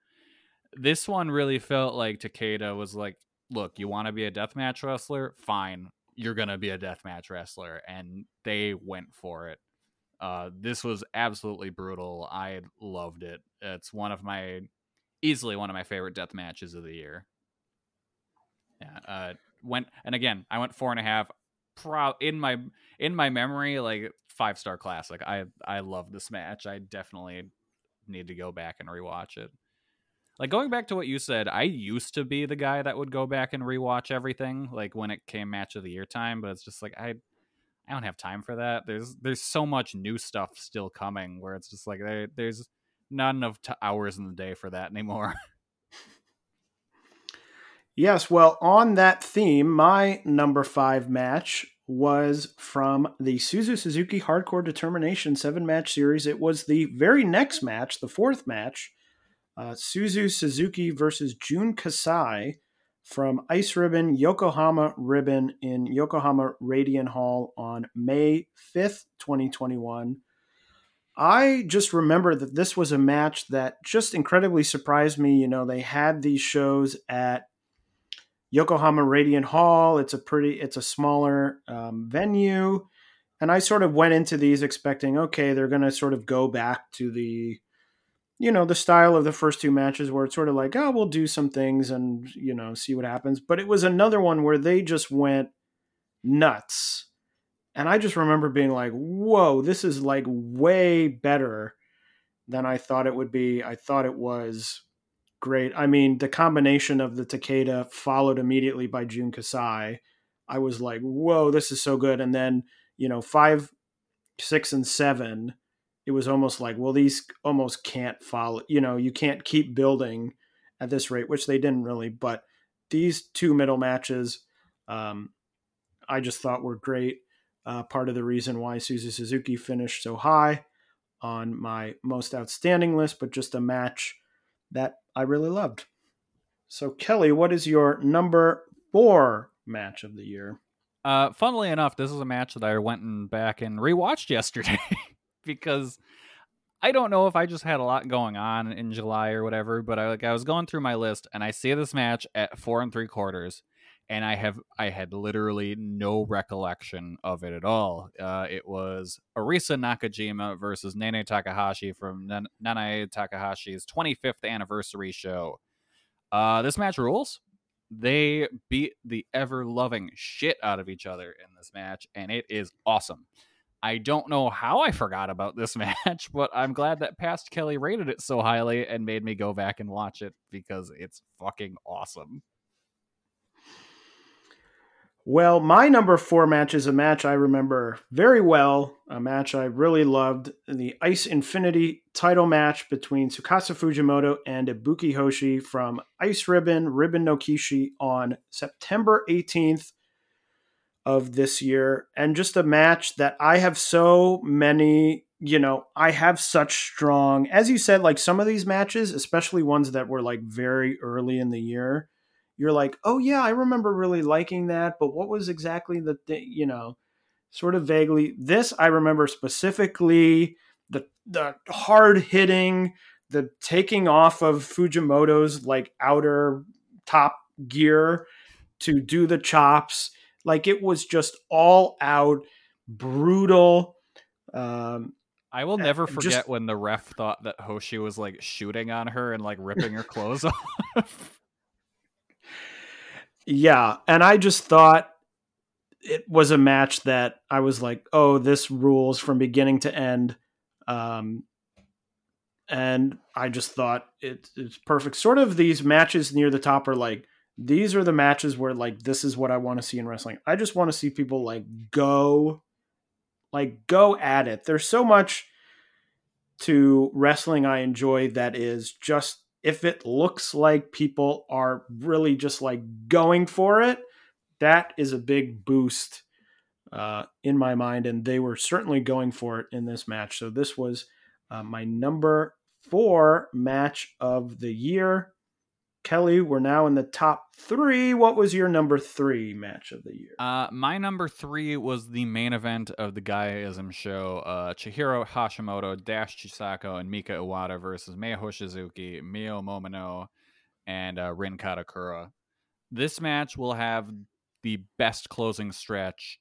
This one really felt like Takeda was like, "Look, you want to be a deathmatch wrestler? Fine, you're gonna be a deathmatch wrestler," and they went for it. Uh, this was absolutely brutal. I loved it. It's one of my easily one of my favorite death matches of the year. Yeah, uh, went and again, I went four and a half. Pro in my in my memory, like five star classic. I I love this match. I definitely need to go back and rewatch it. Like going back to what you said, I used to be the guy that would go back and rewatch everything, like when it came match of the year time. But it's just like I, I don't have time for that. There's there's so much new stuff still coming where it's just like there, there's not enough t- hours in the day for that anymore. yes, well, on that theme, my number five match was from the Suzu Suzuki Hardcore Determination seven match series. It was the very next match, the fourth match uh, Suzu Suzuki versus Jun Kasai from Ice Ribbon Yokohama Ribbon in Yokohama Radiant Hall on May 5th, 2021. I just remember that this was a match that just incredibly surprised me. You know, they had these shows at Yokohama Radiant Hall. It's a pretty, it's a smaller um, venue. And I sort of went into these expecting, okay, they're going to sort of go back to the you know the style of the first two matches where it's sort of like oh we'll do some things and you know see what happens. But it was another one where they just went nuts. And i just remember being like whoa this is like way better than i thought it would be. I thought it was great. I mean the combination of the takeda followed immediately by jun kasai i was like whoa this is so good. And then you know five six and seven it was almost like, well, these almost can't follow, you know, you can't keep building at this rate, which they didn't really. But these two middle matches, um, I just thought were great. Uh, part of the reason why Suzu Suzuki finished so high on my most outstanding list, but just a match that I really loved. So, Kelly, what is your number four match of the year? Uh, funnily enough, this is a match that I went and back and rewatched yesterday. because I don't know if I just had a lot going on in July or whatever, but I like I was going through my list and I see this match at four and three quarters, and I have I had literally no recollection of it at all. Uh, it was Arisa Nakajima versus Nanae Takahashi from Nanae Takahashi's 25th anniversary show. Uh, this match rules. They beat the ever loving shit out of each other in this match, and it is awesome. I don't know how I forgot about this match, but I'm glad that Past Kelly rated it so highly and made me go back and watch it because it's fucking awesome. Well, my number four match is a match I remember very well, a match I really loved the Ice Infinity title match between Tsukasa Fujimoto and Ibuki Hoshi from Ice Ribbon, Ribbon no Kishi on September 18th, of this year and just a match that I have so many, you know, I have such strong, as you said, like some of these matches, especially ones that were like very early in the year, you're like, oh yeah, I remember really liking that, but what was exactly the, th- you know, sort of vaguely. This I remember specifically the the hard hitting, the taking off of Fujimoto's like outer top gear to do the chops. Like it was just all out brutal. Um, I will never forget just- when the ref thought that Hoshi was like shooting on her and like ripping her clothes off. yeah, and I just thought it was a match that I was like, "Oh, this rules from beginning to end." Um, and I just thought it, it's perfect. Sort of these matches near the top are like these are the matches where like this is what I want to see in wrestling. I just want to see people like go like go at it. There's so much to wrestling I enjoy that is just if it looks like people are really just like going for it, that is a big boost uh, in my mind, and they were certainly going for it in this match. So this was uh, my number four match of the year. Kelly, we're now in the top three. What was your number three match of the year? Uh, my number three was the main event of the Gaeaism show. Uh, Chihiro Hashimoto, Dash Chisako, and Mika Iwata versus Mei Hoshizuki, Mio Momono, and uh, Rin Kadokura. This match will have the best closing stretch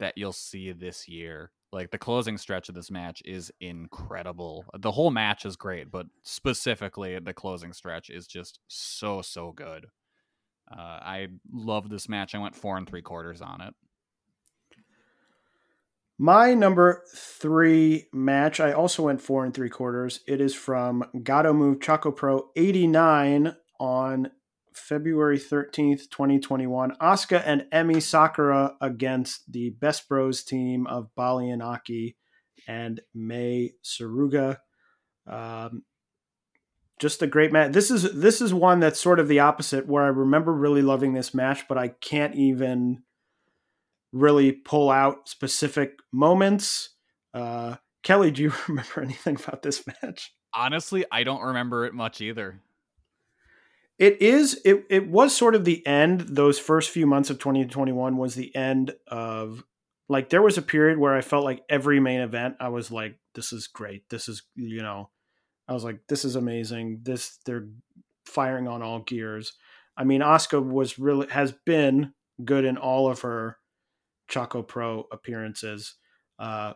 that you'll see this year. Like the closing stretch of this match is incredible. The whole match is great, but specifically the closing stretch is just so so good. Uh, I love this match. I went four and three quarters on it. My number three match, I also went four and three quarters. It is from Gatoh Move Choco Pro 89 on February 13th, 2021. Asuka and Emi Sakura against the Best Bros team of Baliyan Akki and Mei Suruga. Um, just a great match. This is this is one that's sort of the opposite, where I remember really loving this match, but I can't even really pull out specific moments. Uh, Kelly, do you remember anything about this match? Honestly, I don't remember it much either. It is it it was sort of the end those first few months of 2021 was the end of like there was a period where I felt like every main event I was like this is great. This is you know I was like this is amazing. This they're firing on all gears. I mean Asuka was really has been good in all of her Choco Pro appearances. Uh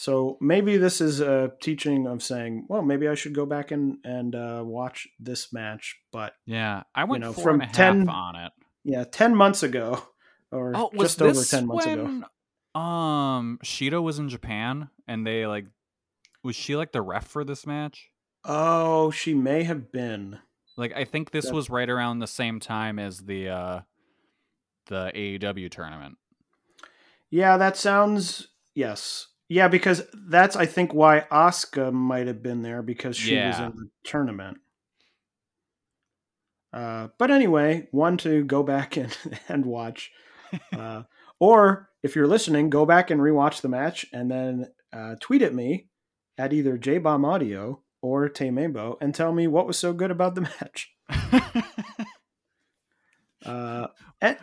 so maybe this is a teaching of saying, well, maybe I should go back and and uh, watch this match. But Yeah, I went know, from and a half 10 on it. yeah, ten months ago, or Oh, just over ten months ago. Um, Shida was in Japan, and they like, was she like the ref for this match? Oh, she may have been. Like, I think this That- was right around the same time as the uh the AEW tournament. Yeah, that sounds yes. Yeah, because that's I think why Asuka might have been there because she was in the tournament. Uh, but anyway, one to go back and and watch, uh, or if you're listening, go back and rewatch the match and then uh, tweet at me at either J Bomb Audio or Taymebo and tell me what was so good about the match. Uh, and-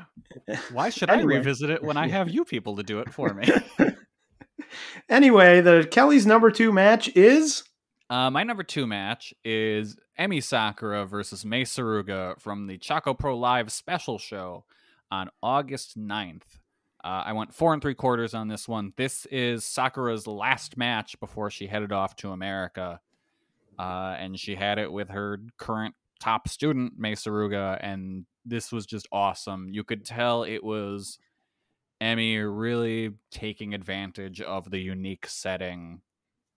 Why should I revisit it when I have you people to do it for me? Anyway, the Kelly's number two match is Uh, my number two match is Emi Sakura versus Mei Suruga from the Choco Pro Live special show on August 9th. Uh, I went four and three quarters on this one. This is Sakura's last match before she headed off to America. Uh, and she had it with her current top student, Mei Suruga, and this was just awesome. You could tell it was Emi really taking advantage of the unique setting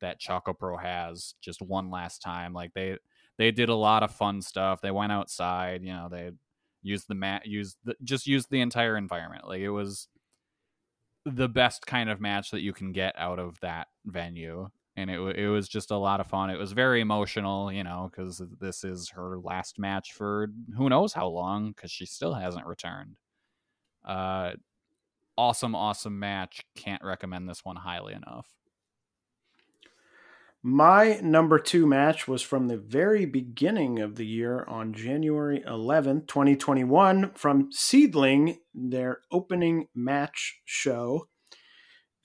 that Choco Pro has just one last time. Like they they did a lot of fun stuff. They went outside, you know, they used the mat used the, just used the entire environment. Like it was the best kind of match that you can get out of that venue. And it it was just a lot of fun. It was very emotional, you know, because this is her last match for who knows how long, because she still hasn't returned. Uh, awesome, awesome match. Can't recommend this one highly enough. My number two match was from the very beginning of the year on January 11th, 2021, from Seadlinnng, their opening match show.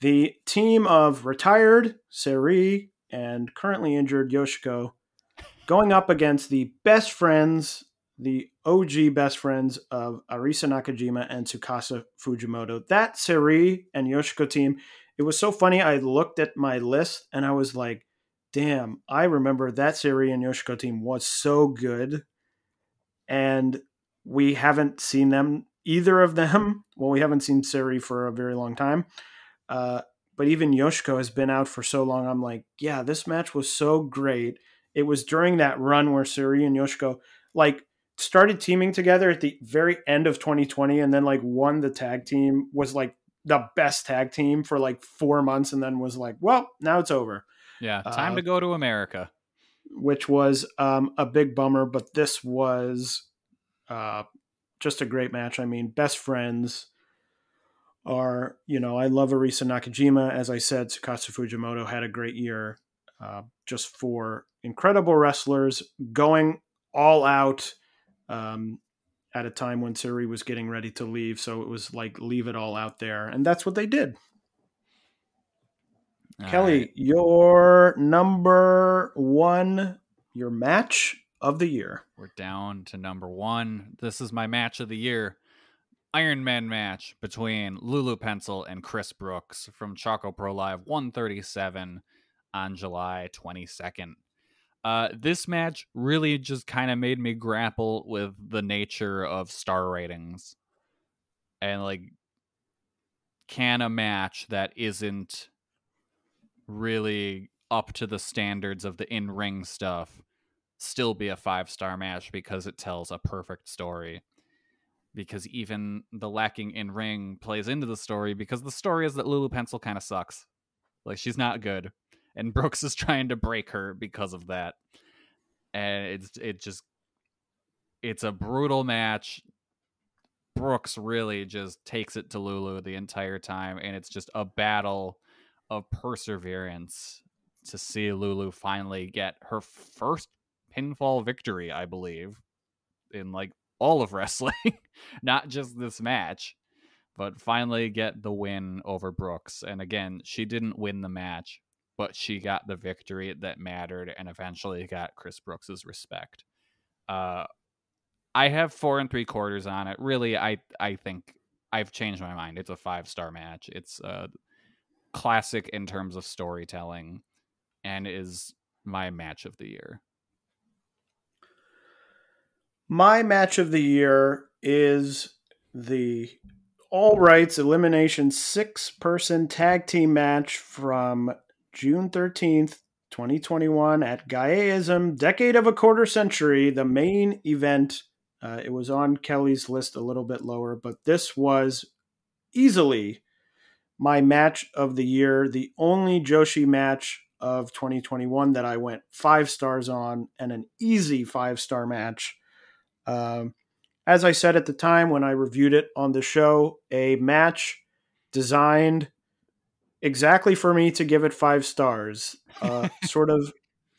The team of retired Syuri and currently injured Yoshiko going up against the best friends, the OG best friends of Arisa Nakajima and Tsukasa Fujimoto. That Syuri and Yoshiko team, it was so funny. I looked at my list and I was like, damn, I remember that Syuri and Yoshiko team was so good. And we haven't seen them, either of them. Well, we haven't seen Syuri for a very long time. Uh, but even Yoshiko has been out for so long. I'm like, yeah, this match was so great. It was during that run where Syuri and Yoshiko like started teaming together at the very end of 2020 and then like won the tag team was like the best tag team for like four months and then was like, well, now it's over. Yeah, time uh, to go to America. Which was um, a big bummer, but this was uh, just a great match. I mean, best friends are, you know, I love Arisa Nakajima. As I said, Tsukasa Fujimoto had a great year. Uh, just for incredible wrestlers going all out um, at a time when Syuri was getting ready to leave. So it was like, leave it all out there. And that's what they did. All Kelly, right. your number one, your match of the year. We're down to number one. This is my match of the year. Iron Man match between Lulu Pencil and Chris Brooks from Choco Pro Live 137 on July 22nd. Uh, this match really just kind of made me grapple with the nature of star ratings. And like, can a match that isn't really up to the standards of the in ring stuff still be a five star match because it tells a perfect story? because even the lacking in ring plays into the story because the story is that Lulu Pencil kind of sucks. Like she's not good. And Brooks is trying to break her because of that. And it's it just it's a brutal match. Brooks really just takes it to Lulu the entire time and it's just a battle of perseverance to see Lulu finally get her first pinfall victory, I believe, in like all of wrestling, not just this match, but finally get the win over Brooks. And again, she didn't win the match, but she got the victory that mattered and eventually got Chris Brooks's respect. Uh, I have four and three quarters on it. Really, I I think I've changed my mind. It's a five star match. It's a classic in terms of storytelling, and is my match of the year. My match of the year is the All Rights Elimination six person tag team match from June 13th, 2021 at Gaeaism Decade of a Quarter Century, the main event. Uh, it was on Kelly's list a little bit lower, but this was easily my match of the year, the only Joshi match of 2021 that I went five stars on, and an easy five star match. Um, as I said at the time when I reviewed it on the show, a match designed exactly for me to give it five stars. Uh, sort of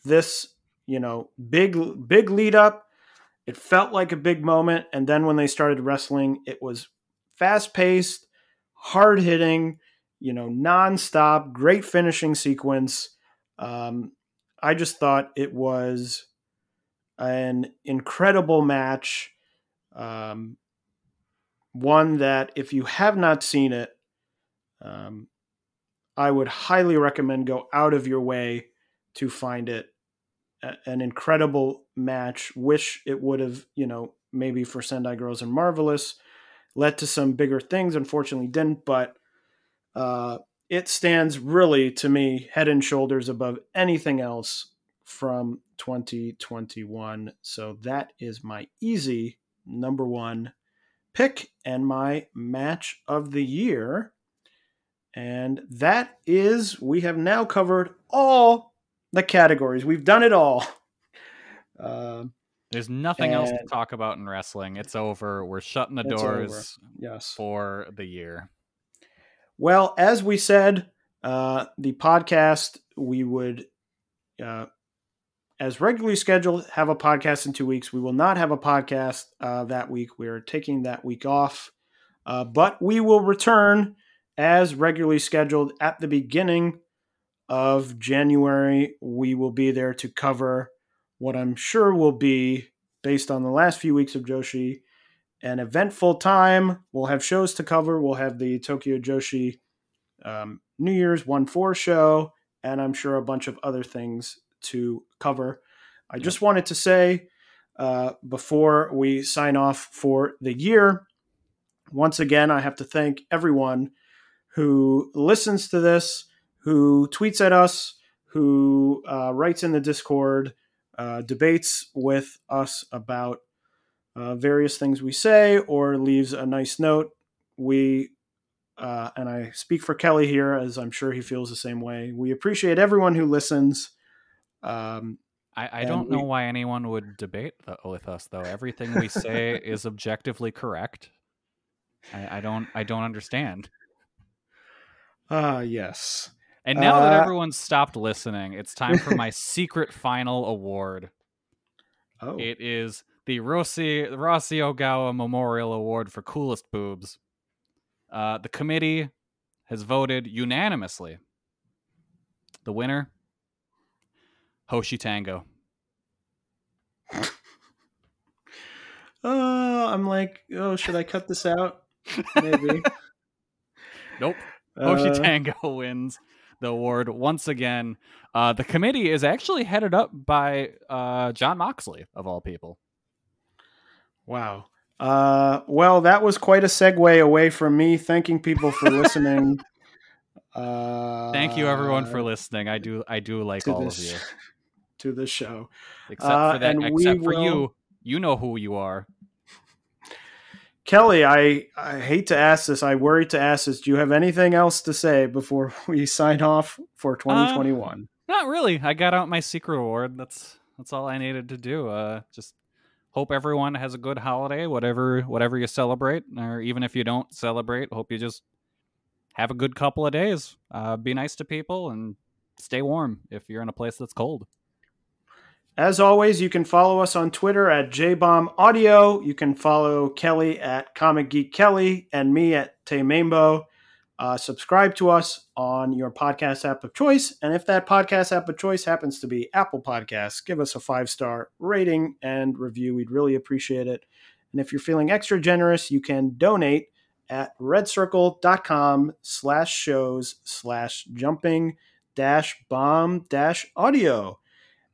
this, you know, big big lead up. It felt like a big moment, and then when they started wrestling, it was fast paced, hard hitting, you know, nonstop, great finishing sequence. Um, I just thought it was an incredible match. Um, one that, if you have not seen it, um, I would highly recommend go out of your way to find it. A- an incredible match. Wish it would have, you know, maybe for Sendai Girls and Marvelous, led to some bigger things. Unfortunately, didn't. But uh, it stands really to me head and shoulders above anything else from 2021. So that is my easy number one pick and my match of the year. And that is, we have now covered all the categories. We've done it all. Uh, There's nothing else to talk about in wrestling. It's over. We're shutting the doors yes. for the year. Well, as we said, uh, the podcast, we would uh, as regularly scheduled, have a podcast in two weeks. We will not have a podcast uh, that week. We are taking that week off, uh, but we will return as regularly scheduled at the beginning of January. We will be there to cover what I'm sure will be, based on the last few weeks of Joshi, an eventful time. We'll have shows to cover. We'll have the Tokyo Joshi um, New Year's 1 4 show, and I'm sure a bunch of other things to cover. I just wanted to say uh, before we sign off for the year, once again, I have to thank everyone who listens to this, who tweets at us, who uh, writes in the Discord, uh, debates with us about uh, various things we say, or leaves a nice note. We, uh, and I speak for Kelly here, as I'm sure he feels the same way. We appreciate everyone who listens. Um, I, I don't we- know why anyone would debate th- with us though. Everything we say is objectively correct. I, I don't I don't understand. Ah, yes. And now that Uh, everyone's stopped listening, it's time for my secret final award. Oh, It is the Rossy Rossy Ogawa Memorial Award for coolest boobs. Uh, the committee has voted unanimously. The winner, Hoshi Tango. oh, I'm like, oh, should I cut this out? Maybe. Nope. Hoshi Uh, Tango wins the award once again. Uh, the committee is actually headed up by uh, Jon Moxley, of all people. Wow. Uh, well, that was quite a segue away from me thanking people for listening. Uh, Thank you, everyone, for listening. I do, I do like all of you, to the show. except uh, for that. and Except for will- you, you know who you are. Kelly, I, I hate to ask this. I worry to ask this. Do you have anything else to say before we sign off for 2021? Not really. I got out my secret award. That's that's all I needed to do. Uh, just hope everyone has a good holiday, whatever whatever you celebrate, or even if you don't celebrate, hope you just have a good couple of days. Uh, be nice to people and stay warm if you're in a place that's cold. As always, you can follow us on Twitter at JBomb Audio. You can follow Kelly at Comic Geek Kelly and me at Tay Mambo. Uh, subscribe to us on your podcast app of choice. And if that podcast app of choice happens to be Apple Podcasts, give us a five star rating and review. We'd really appreciate it. And if you're feeling extra generous, you can donate at redcircle.com slash shows slash jumping dash bomb dash audio.